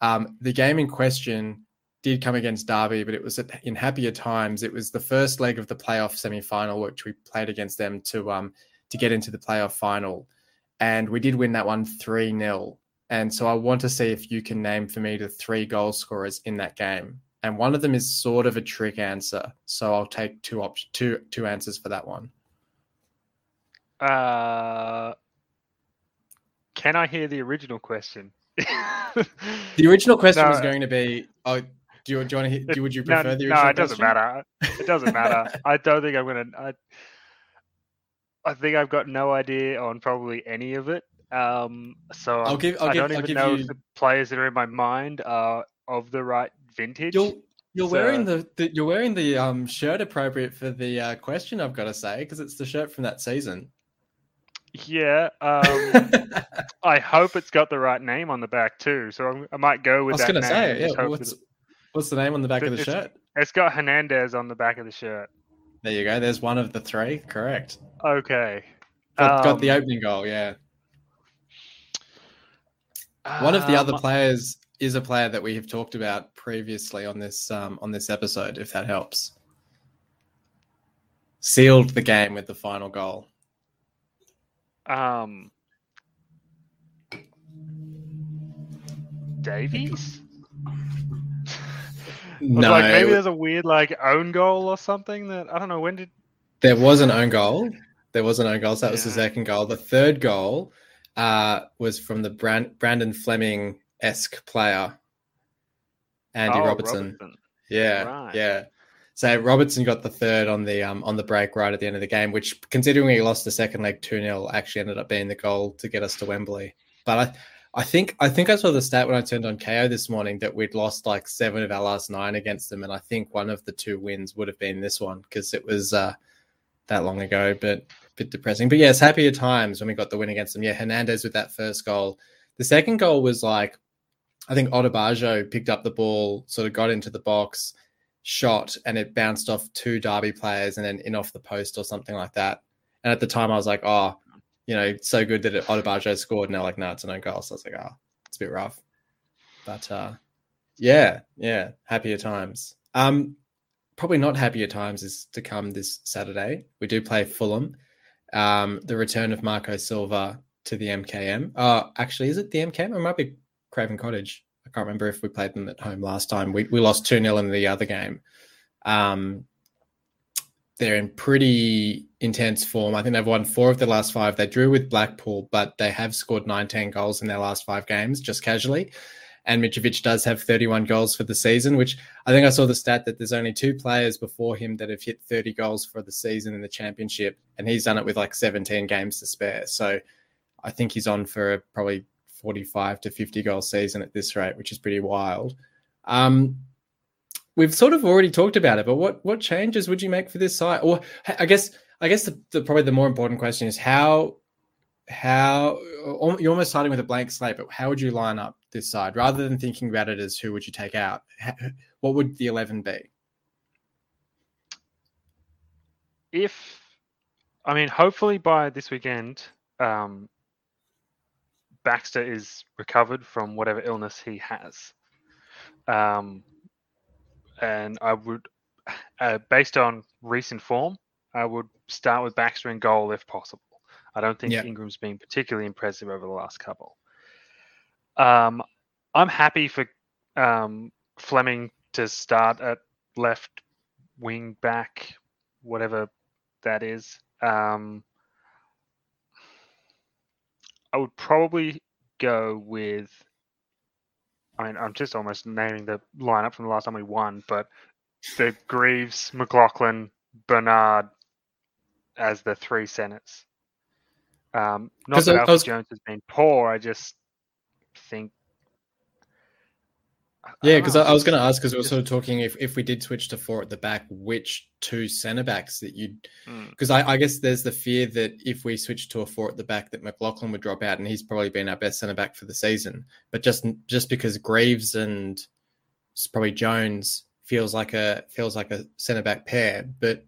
Um, the game in question did come against Derby, but it was in happier times. It was the first leg of the playoff semi final, which we played against them to um, to get into the playoff final, and we did win that one three 0 And so I want to see if you can name for me the three goal scorers in that game. And one of them is sort of a trick answer, so I'll take two op- two two answers for that one. Uh, can I hear the original question? The original question No, was going to be, oh, do you, do you want to? Do, would you no, prefer the no, it doesn't question? matter. It doesn't matter. I don't think I'm gonna. I, I think I've got no idea on probably any of it. Um, so I'll give- I'll I don't I'll even give know you- if the players that are in my mind are of the right vintage. You're you're wearing So- the, the you're wearing the um shirt appropriate for the uh, question. I've got to say because it's the shirt from that season. Yeah. Um, I hope it's got the right name on the back too. So I'm, I might go I with was that going to name. say, yeah. just hope What's the name on the back of the It's- shirt? It's got Hernandez on the back of the shirt. There you go. There's one of the three. Correct. Okay. Got, got the Um, opening goal. Yeah. One of the other um, players is a player that we have talked about previously on this um, on this episode. If that helps. Sealed the game with the final goal. Um, Davies? No, like maybe there's a weird like own goal or something that I don't know. When did There was an own goal. There was an own goal. So that was the second goal. The third goal uh, was from the Brand- Brandon Fleming esque player, Andy oh, Robertson. Yeah, Right. yeah. So Robertson got the third on the um, on the break right at the end of the game, which considering he lost the second leg two 0 actually ended up being the goal to get us to Wembley. But I, I think I think I saw the stat when I turned on KO this morning that we'd lost like seven of our last nine against them, and I think one of the two wins would have been this one because it was uh, that long ago, but a bit depressing. But yes, happier times when we got the win against them. Yeah, Hernandez with that first goal. The second goal was like, I think Odubajo picked up the ball, sort of got into the box, shot, and it bounced off two Derby players and then in off the post or something like that. And at the time, I was like, oh, you know, so good that Odubajo scored. And they're like, no, it's a no goal. So I was like, oh, it's a bit rough. But uh, yeah, yeah, happier times. Um, probably not happier times is to come this Saturday. We do play Fulham. Um, the return of Marco Silva to the MKM. Uh, actually, is it the MKM? It might be Craven Cottage. I can't remember if we played them at home last time. We, we lost 2 0 in the other game. Um, they're in pretty intense form. I think they've won four of the last five. They drew with Blackpool, but they have scored 19 goals in their last five games, just casually. And Mitrovic does have 31 goals for the season, which I think I saw the stat that there's only two players before him that have hit 30 goals for the season in the championship, and he's done it with like 17 games to spare. So I think he's on for a probably 45 to 50 goal season at this rate, which is pretty wild. Um, we've sort of already talked about it, but what what changes would you make for this side? Or I guess I guess the, the probably the more important question is how how you're almost starting with a blank slate, but how would you line up this side rather than thinking about it as who would you take out? What would the eleven be? if I mean, hopefully by this weekend, um, Baxter is recovered from whatever illness he has. Um, and I would, uh, based on recent form, I would start with Baxter in goal if possible. I don't think Yeah. Ingram's been particularly impressive over the last couple. Um, I'm happy for um, Fleming to start at left wing back, whatever that is. Um, I would probably go with. I mean, I'm just almost naming the lineup from the last time we won, but the Greaves, McLoughlin, Bernard as the three centers. Um, not that I- I Alfie was- Jones has been poor. I just think Yeah, because I, I, was going to ask because we were sort of talking if, if we did switch to four at the back, which two centre backs that you'd because mm. I, I, guess there's the fear that if we switch to a four at the back that McLoughlin would drop out and he's probably been our best centre back for the season. But just just because Greaves and probably Jones feels like a feels like a centre back pair, but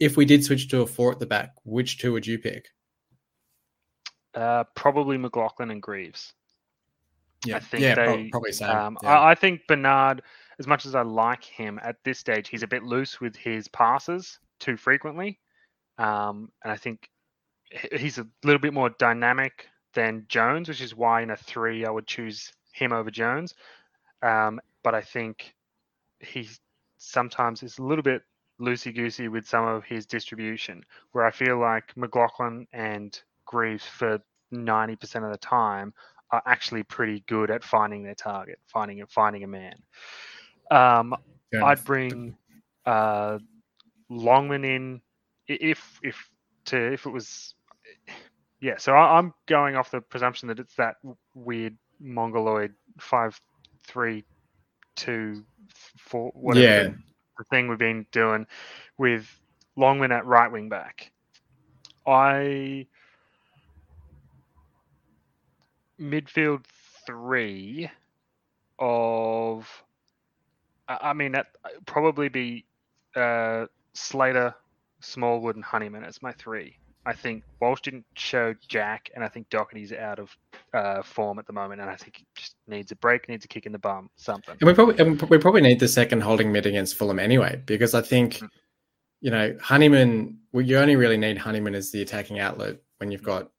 if we did switch to a four at the back, which two would you pick? Uh, probably McLoughlin and Greaves. Yeah, I think yeah, they, probably so. Um, yeah. I, I, think Bernard, as much as I like him at this stage, he's a bit loose with his passes too frequently, um, and I think he's a little bit more dynamic than Jones, which is why in a three I would choose him over Jones. Um, but I think he sometimes is a little bit loosey goosey with some of his distribution, where I feel like McLoughlin and Greaves for 90% of the time are actually pretty good at finding their target, finding and finding a man. Um, I'd bring uh, Longman in if if to if it was yeah. So I, am going off the presumption that it's that weird mongoloid five three two four whatever yeah. the thing we've been doing with Longman at right wing back. I midfield three of, I mean, that probably be uh, Slater, Smallwood, and Honeyman as my three. I think Walsh didn't show Jack, and I think Docherty's out of uh, form at the moment, and I think he just needs a break, needs a kick in the bum, something. And we probably and we probably need the second holding mid against Fulham anyway, because I think, mm-hmm. you know, Honeyman. Well, you only really need Honeyman as the attacking outlet when you've got,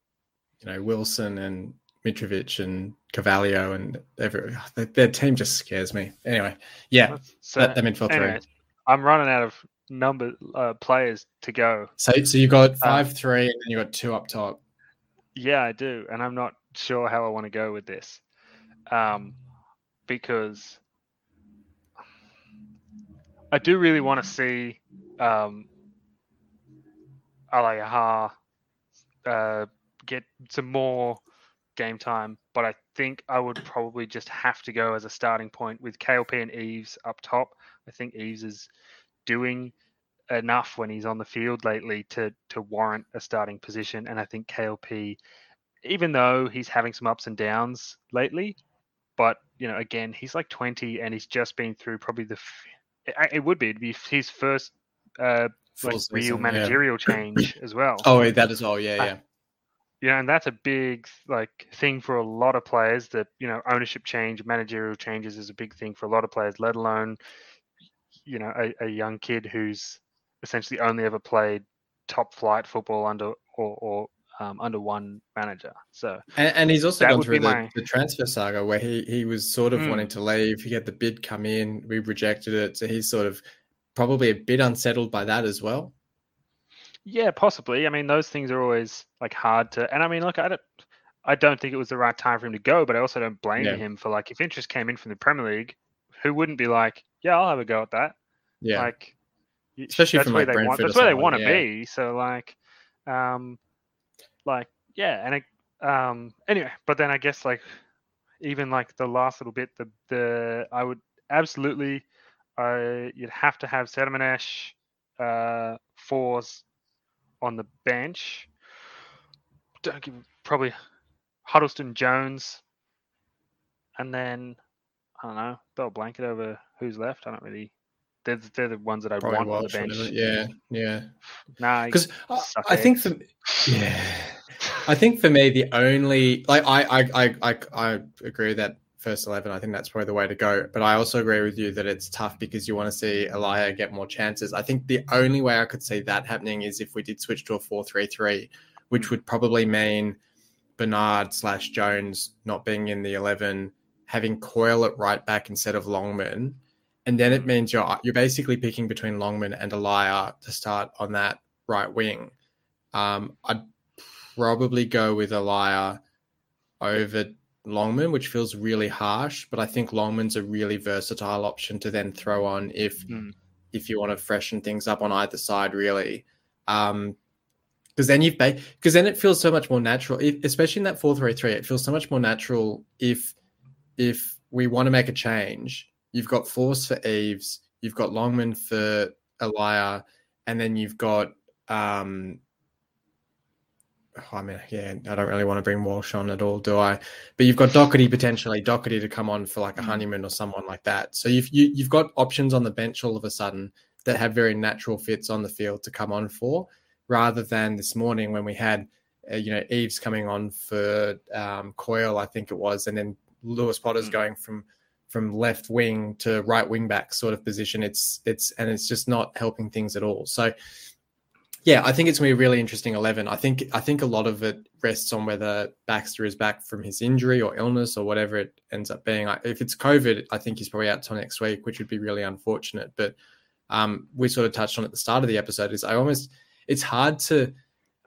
you know, Wilson and Mitrovic and Carvalho and every, their team just scares me. Anyway, yeah, so, that, them in anyway, I'm running out of number uh, players to go. So, so you got um, five, um, three, and then you got two up top. Yeah, I do, and I'm not sure how I want to go with this, um, because I do really want to see um, Allahyar uh, get some more game time, but I think I would probably just have to go as a starting point with KLP and Eaves up top. I think Eaves is doing enough when he's on the field lately to to warrant a starting position, and I think KLP, even though he's having some ups and downs lately, but you know, again, he's like 20 and he's just been through probably the. It would be it'd be his first uh, like real managerial yeah. change as well. Oh, that is all. Yeah, yeah you know, and that's a big like thing for a lot of players. That you know, ownership change, managerial changes is a big thing for a lot of players. Let alone, you know, a, a young kid who's essentially only ever played top flight football under or, or um, under one manager. So and, and he's also gone through the, my... the, transfer saga where he he was sort of mm. wanting to leave. He had the bid come in, we rejected it, so he's sort of probably a bit unsettled by that as well. Yeah, possibly. I mean, those things are always like hard to. And I mean, look, I don't, I don't think it was the right time for him to go, but I also don't blame yeah. him for like if interest came in from the Premier League, who wouldn't be like, yeah, I'll have a go at that. Yeah. Like, especially that's where like they want. That's where they want to yeah. be. So like, um, like yeah, and it, um, anyway, but then I guess like even like the last little bit, the the I would absolutely, uh, you'd have to have Sayyadmanesh, uh, Forss on the bench. Don't give probably Huddlestone Jones, and then I don't know. Throw a blanket over who's left. I don't really. They're, they're the ones that I want on the bench. Yeah, yeah. Nah, because I, I think for yeah, I think for me the only like I I I I, I agree that first 11, I think that's probably the way to go. But I also agree with you that it's tough because you want to see Elia get more chances. I think the only way I could see that happening is if we did switch to a 4 3 3, which would probably mean Bernard slash Jones not being in the 11, having Coyle at right back instead of Longman. And then it means you're you're basically picking between Longman and Elia to start on that right wing. Um, I'd probably go with Elia over Longman, which feels really harsh, but I think Longman's a really versatile option to then throw on if mm. if you want to freshen things up on either side, really. Um, because then you've because then it feels so much more natural, especially in that four three three. It feels so much more natural if if we want to make a change, you've got Forss for Eaves, you've got Longman for Elia, and then you've got um, I mean, yeah, I don't really want to bring Walsh on at all, do I? But you've got Docherty potentially, Docherty to come on for like a Honeyman or someone like that. So you've you, you've got options on the bench all of a sudden that have very natural fits on the field to come on for, rather than this morning when we had, uh, you know, Eaves coming on for um, Coyle, I think it was, and then Lewis Potter's Mm. going from from left wing to right wing back sort of position. It's it's and it's just not helping things at all. So yeah, I think it's going to be a really interesting eleven. I think I think a lot of it rests on whether Baxter is back from his injury or illness or whatever it ends up being. If it's COVID, I think he's probably out till next week, which would be really unfortunate. But um, we sort of touched on at the start of the episode is I almost it's hard to.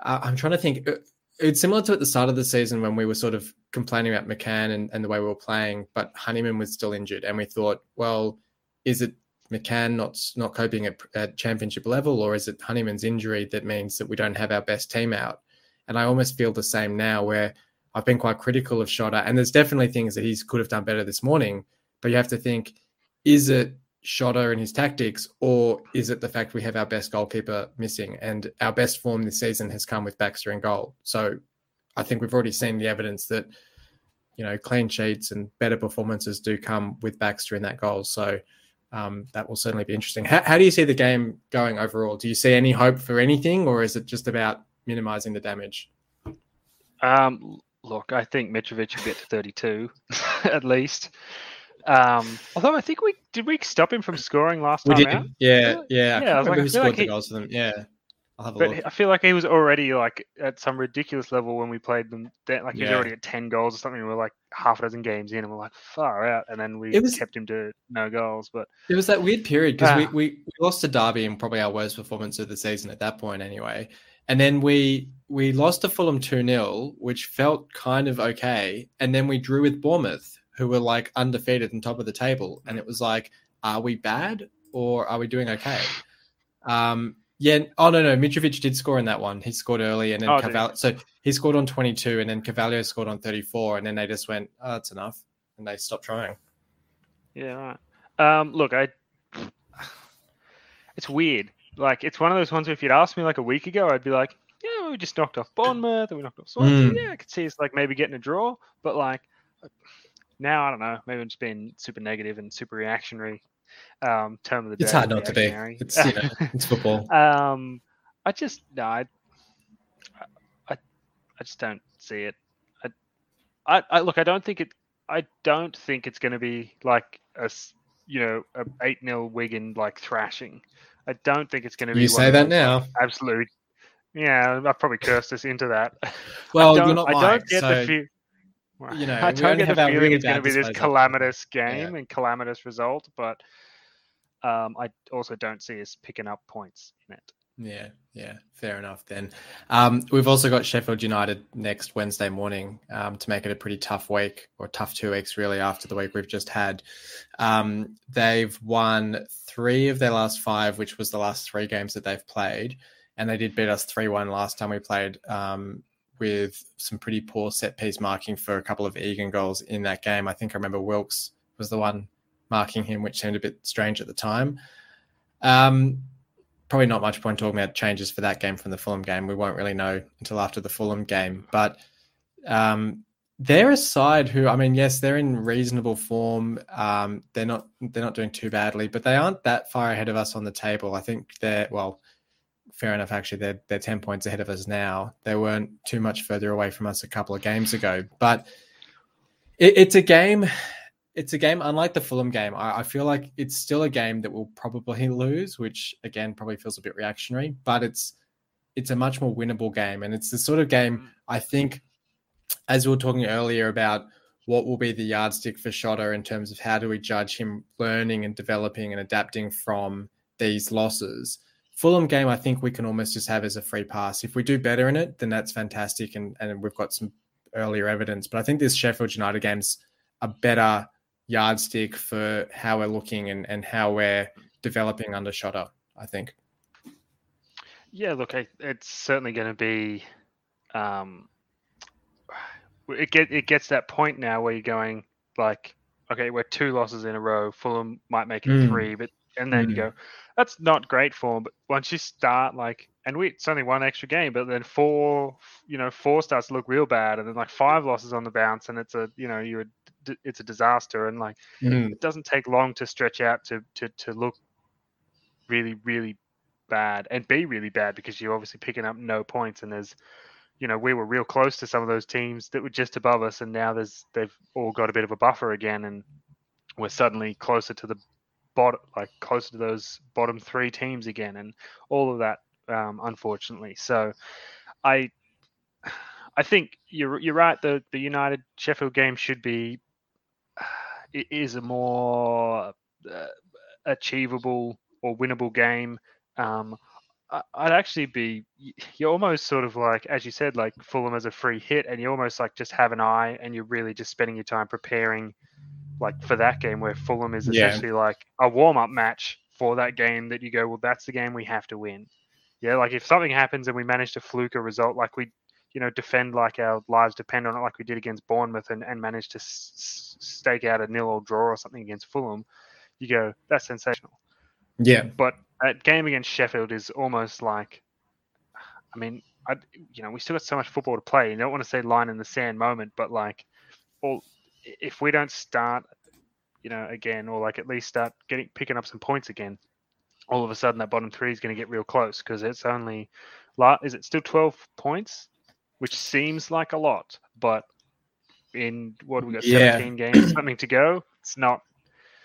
Uh, I'm trying to think. uh, It's similar to at the start of the season when we were sort of complaining about McCann and, and the way we were playing, but Honeyman was still injured, and we thought, well, is it McCann not not coping at, at championship level, or is it Honeyman's injury that means that we don't have our best team out? And I almost feel the same now, where I've been quite critical of Shota, and there's definitely things that he could have done better this morning. But you have to think, is it Shota and his tactics, or is it the fact we have our best goalkeeper missing? And our best form this season has come with Baxter in goal. So I think we've already seen the evidence that you know clean sheets and better performances do come with Baxter in that goal. So um, that will certainly be interesting. How, how do you see the game going overall? Do you see any hope for anything, or is it just about minimizing the damage? Um, look, I think Mitrovic will get to 32 at least. Um, although I think we did we stop him from scoring last We time did, out. yeah, yeah. Yeah, I I like, feel scored like the he- goals for them. Yeah, I'll have a But look. I feel like he was already like at some ridiculous level when we played them. Then, like he was Yeah. already at ten goals or something. We are like half a dozen games in, and we're like far out. And then we It was- kept him to no goals. But It was that weird period because we, Ah. we, we lost to Derby in probably our worst performance of the season at that point anyway. And then we we lost to Fulham 2 0, which felt kind of okay. And then we drew with Bournemouth, who were like undefeated and top of the table. And it was like, are we bad or are we doing okay? Um, yeah. Oh, no, no. Mitrovic did score in that one. He scored early and then Oh, So he scored on 22 and then Carvalho scored on 34. And then they just went, oh, that's enough. And they stopped trying. yeah, right. Um, look, I. It's weird. Like it's one of those ones where if you'd asked me like a week ago, I'd be like, yeah, we just knocked off Bournemouth, and we knocked off Swansea. Mm. Yeah, I could see us like maybe getting a draw. But like now, I don't know. Maybe I'm just being super negative and super reactionary. Um, term of the day. It's hard not to be. It's, you know, it's football. Um, I just no, I, I, I just don't see it. I, I, I look. I don't think it. I don't think it's going to be like a, you know, a eight 0 Wigan like thrashing. I don't think it's going to be. You say that now. absolute. Yeah, I've probably cursed us into that. Well, I don't, you're not I don't get so the feel. you know, I don't get the feeling it's going to be this calamitous Yeah. game and calamitous result, but um, I also don't see us picking up points in it. Yeah, yeah, fair enough then. Um, we've also got Sheffield United next Wednesday morning um, to make it a pretty tough week or tough two weeks really after the week we've just had. Um, they've won three of their last five, which was the last three games that they've played, and they did beat us three one last time we played. Um, with some pretty poor set piece marking for a couple of Egan goals in that game. I think I remember Wilks was the one marking him, which seemed a bit strange at the time. Um, probably not much point talking about changes for that game from the Fulham game. We won't really know until after the Fulham game. But um, they're a side who, I mean, yes, they're in reasonable form. Um, they're not they're not doing too badly, but they aren't that far ahead of us on the table. I think they're well, fair enough. Actually, they're they're ten points ahead of us now. They weren't too much further away from us a couple of games ago, but it, it's a game it's a game unlike the Fulham game. I, I, feel like it's still a game that we'll probably lose, which again probably feels a bit reactionary, but it's it's a much more winnable game, and it's the sort of game mm. I think, as we were talking earlier about what will be the yardstick for Shota in terms of how do we judge him learning and developing and adapting from these losses. Fulham game, I think we can almost just have as a free pass. If we do better in it, then that's fantastic, and and we've got some earlier evidence. But I think this Sheffield United game's a better yardstick for how we're looking and, and how we're developing under Shota, I think. Yeah, look, I, it's certainly going to be. Um, it get it gets that point now where you're going like, okay, we're two losses in a row. Fulham might make it Mm. three, but and then you Mm. go, that's not great form. But once you start like, and we it's only one extra game, but then four, you know, four starts to look real bad, and then like five losses on the bounce, and it's a you know you're it's a disaster, and like Mm. it doesn't take long to stretch out to to to look really really bad and be really bad because you're obviously picking up no points and there's you know we were real close to some of those teams that were just above us and now there's they've all got a bit of a buffer again and we're suddenly closer to the bottom like closer to those bottom three teams again and all of that um, unfortunately so i i think you're you're right the the united sheffield game should be it is a more uh, achievable or winnable game. Um, I'd actually be you're almost sort of like as you said like Fulham as a free hit, and you almost like just have an eye, and you're really just spending your time preparing like for that game where Fulham is Yeah. essentially like a warm up match for that game that you go well that's the game we have to win. Yeah, like if something happens and we manage to fluke a result like we you know defend like our lives depend on it like we did against Bournemouth and, and manage to s- stake out a nil or draw or something against Fulham, you go that's sensational. Yeah. But that game against Sheffield is almost like, I mean, I you know we still got so much football to play. You don't want to say line in the sand moment, but like, all if we don't start, you know, again, or like at least start getting picking up some points again, all of a sudden that bottom three is going to get real close because it's only, is it still twelve points, which seems like a lot, but in what have we got Yeah. seventeen games, something to go. It's not.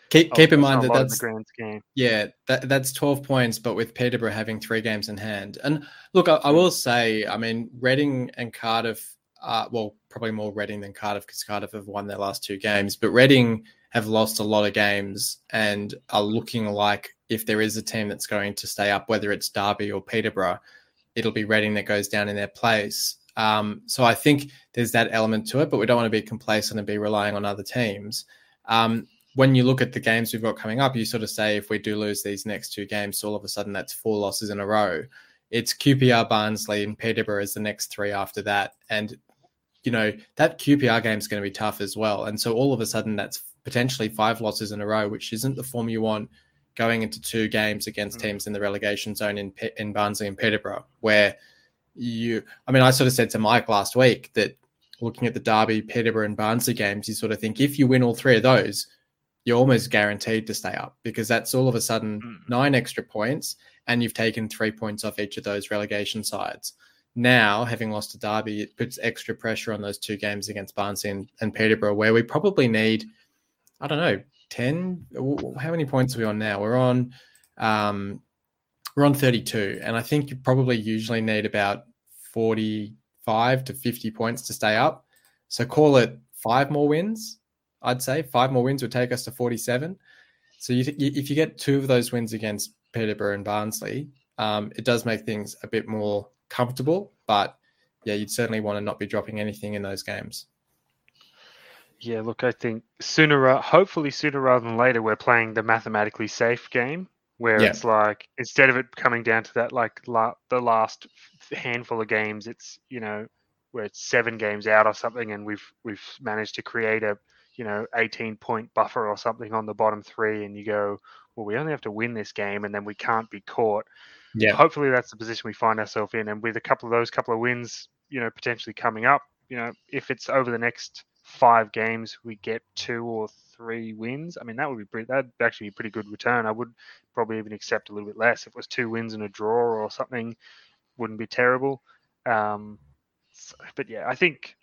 Keep oh, keep in mind that that's the grand scheme. Yeah, that, that's 12 points, but with Peterborough having three games in hand. And look, I, I hmm. will say, I mean, Reading and Cardiff, are, well, probably more Reading than Cardiff because Cardiff have won their last two games, but Reading have lost a lot of games and are looking like if there is a team that's going to stay up, whether it's Derby or Peterborough, it'll be Reading that goes down in their place. Um, so I think there's that element to it, but we don't want to be complacent and be relying on other teams. Um, when you look at the games we've got coming up, you sort of say if we do lose these next two games, so all of a sudden that's four losses in a row. It's QPR, Barnsley, and Peterborough as the next three after that. And, you know, that QPR game is going to be tough as well. And so all of a sudden that's potentially five losses in a row, which isn't the form you want going into two games against Mm. teams in the relegation zone in, in Barnsley and Peterborough, where you, I mean, I sort of said to Mike last week that looking at the Derby, Peterborough, and Barnsley games, you sort of think if you win all three of those, you're almost guaranteed to stay up because that's all of a sudden Mm. nine extra points and you've taken three points off each of those relegation sides. Now, having lost to Derby, it puts extra pressure on those two games against Barnsley and, and Peterborough, where we probably need, I don't know, 10. How many points are we on now? We're on, um, we're on 32. And I think you probably usually need about 45 to 50 points to stay up. So call it five more wins. I'd say five more wins would take us to 47. So you, you, if you get two of those wins against Peterborough and Barnsley, um, it does make things a bit more comfortable. But yeah, you'd certainly want to not be dropping anything in those games. Yeah, look, I think sooner, hopefully sooner rather than later, we're playing the mathematically safe game where Yeah. it's like instead of it coming down to that like la- the last handful of games, it's you know where it's seven games out or something, and we've we've managed to create a you know 18 point buffer or something on the bottom three, and you go, well, we only have to win this game, and then we can't be caught. Yeah. Hopefully, that's the position we find ourselves in, and with a couple of those couple of wins, you know, potentially coming up, you know, if it's over the next five games, we get two or three wins. I mean, that would be pretty, that'd actually be a pretty good return. I would probably even accept a little bit less if it was two wins and a draw or something. Wouldn't be terrible. Um, s- but yeah, I think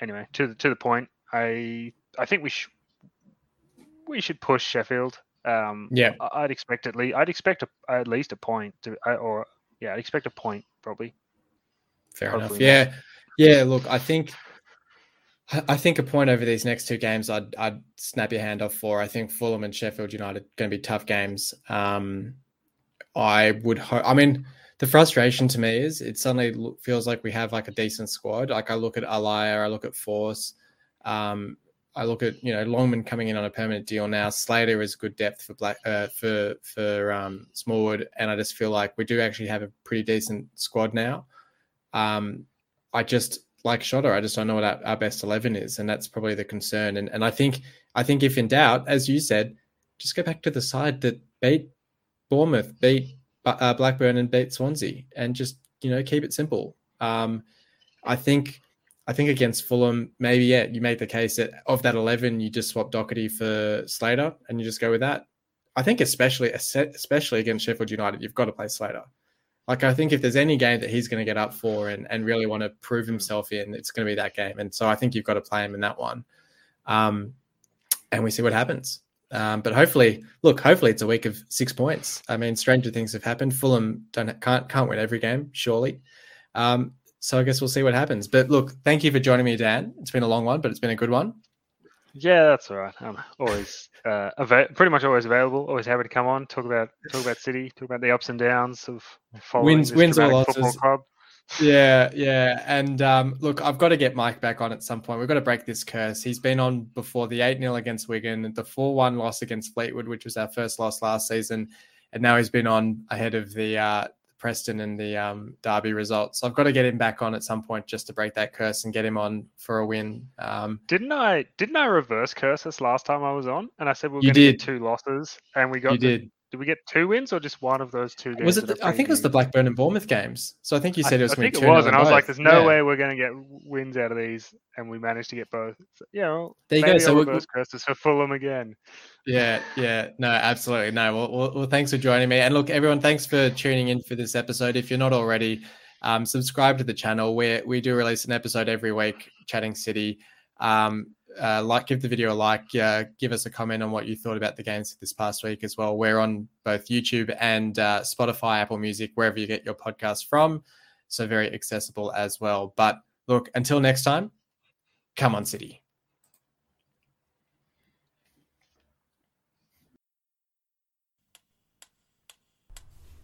anyway to the to the point. I I think we should we should push Sheffield. Um, Yeah. I- I'd expect at least I'd expect a, at least a point to I- or yeah, I'd expect a point probably. Fair enough. Hopefully Yeah. Yeah. Look, I think I think a point over these next two games I'd I'd snap your hand off for. I think Fulham and Sheffield United are going to be tough games. Um I would hope I mean the frustration to me is it suddenly feels like we have like a decent squad. Like I look at Allahyar, I look at Forss, um, I look at you know Longman coming in on a permanent deal now. Slater is good depth for Black uh, for for um, Smallwood, and I just feel like we do actually have a pretty decent squad now. Um, I just like Shota, I just don't know what our, our, best eleven is, and that's probably the concern. And and I think I think if in doubt, as you said, just go back to the side that beat Bournemouth, beat uh, Blackburn, and beat Swansea, and just you know keep it simple. Um, I think I think against Fulham, maybe yeah, you make the case that of that eleven, you just swap Docherty for Slater, and you just go with that. I think especially especially against Sheffield United, you've got to play Slater. Like I think if there's any game that he's going to get up for and, and really want to prove himself in, it's going to be that game. And so I think you've got to play him in that one. Um, and we see what happens. Um, but hopefully, look, hopefully it's a week of six points. I mean, stranger things have happened. Fulham don't can't can't win every game, surely. Um, so I guess we'll see what happens. But look, thank you for joining me, Dan. It's been a long one, but it's been a good one. Yeah, that's all right. I'm always uh, av- pretty much always available. Always happy to come on, talk about talk about City, talk about the ups and downs of following wins, wins or losses. Football club. Yeah, yeah. And um, look, I've got to get Mike back on at some point. We've got to break this curse. He's been on before the 8 0 against Wigan, the 4 1 loss against Fleetwood, which was our first loss last season. And now he's been on ahead of the uh, Preston and the um, Derby results. So I've got to get him back on at some point just to break that curse and get him on for a win. Um, didn't I? Didn't I reverse curse this last time I was on? And I said we are going to get two losses, and we got. You the, did. Did we get two wins or just one of those two games? Was it? The, I think it was the Blackburn and Bournemouth games. So I think you said I, it was. I think it was, and I was like, "There's no yeah. way we're going to get wins out of these," and we managed to get both. So, yeah, well, there you go. So reverse curses for Fulham again. Yeah, yeah, no, absolutely, no. Well, well, well, thanks for joining me, and look, everyone, thanks for tuning in for this episode. If you're not already, um, subscribe to the channel. We we do release an episode every week, chatting City. Um, uh, like, give the video a like, uh, give us a comment on what you thought about the games this past week as well. We're on both YouTube and uh, Spotify, Apple Music, wherever you get your podcast from. So very accessible as well. But look, until next time, come on, City.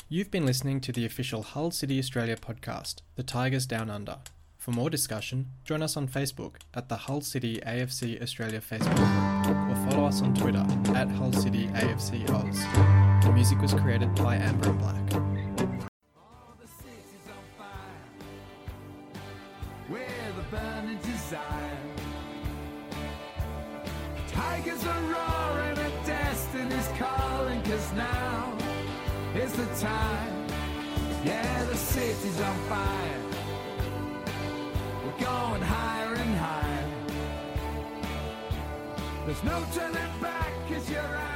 You've been listening to the official Hull City Australia podcast, The Tigers Down Under. For more discussion, join us on Facebook at the Hull City AFC Australia Facebook group or follow us on Twitter at Hull City AFC Oz. The music was created by Amber and Black. The time yeah the city's on fire We're going higher and higher. There's no turning back cause you're out.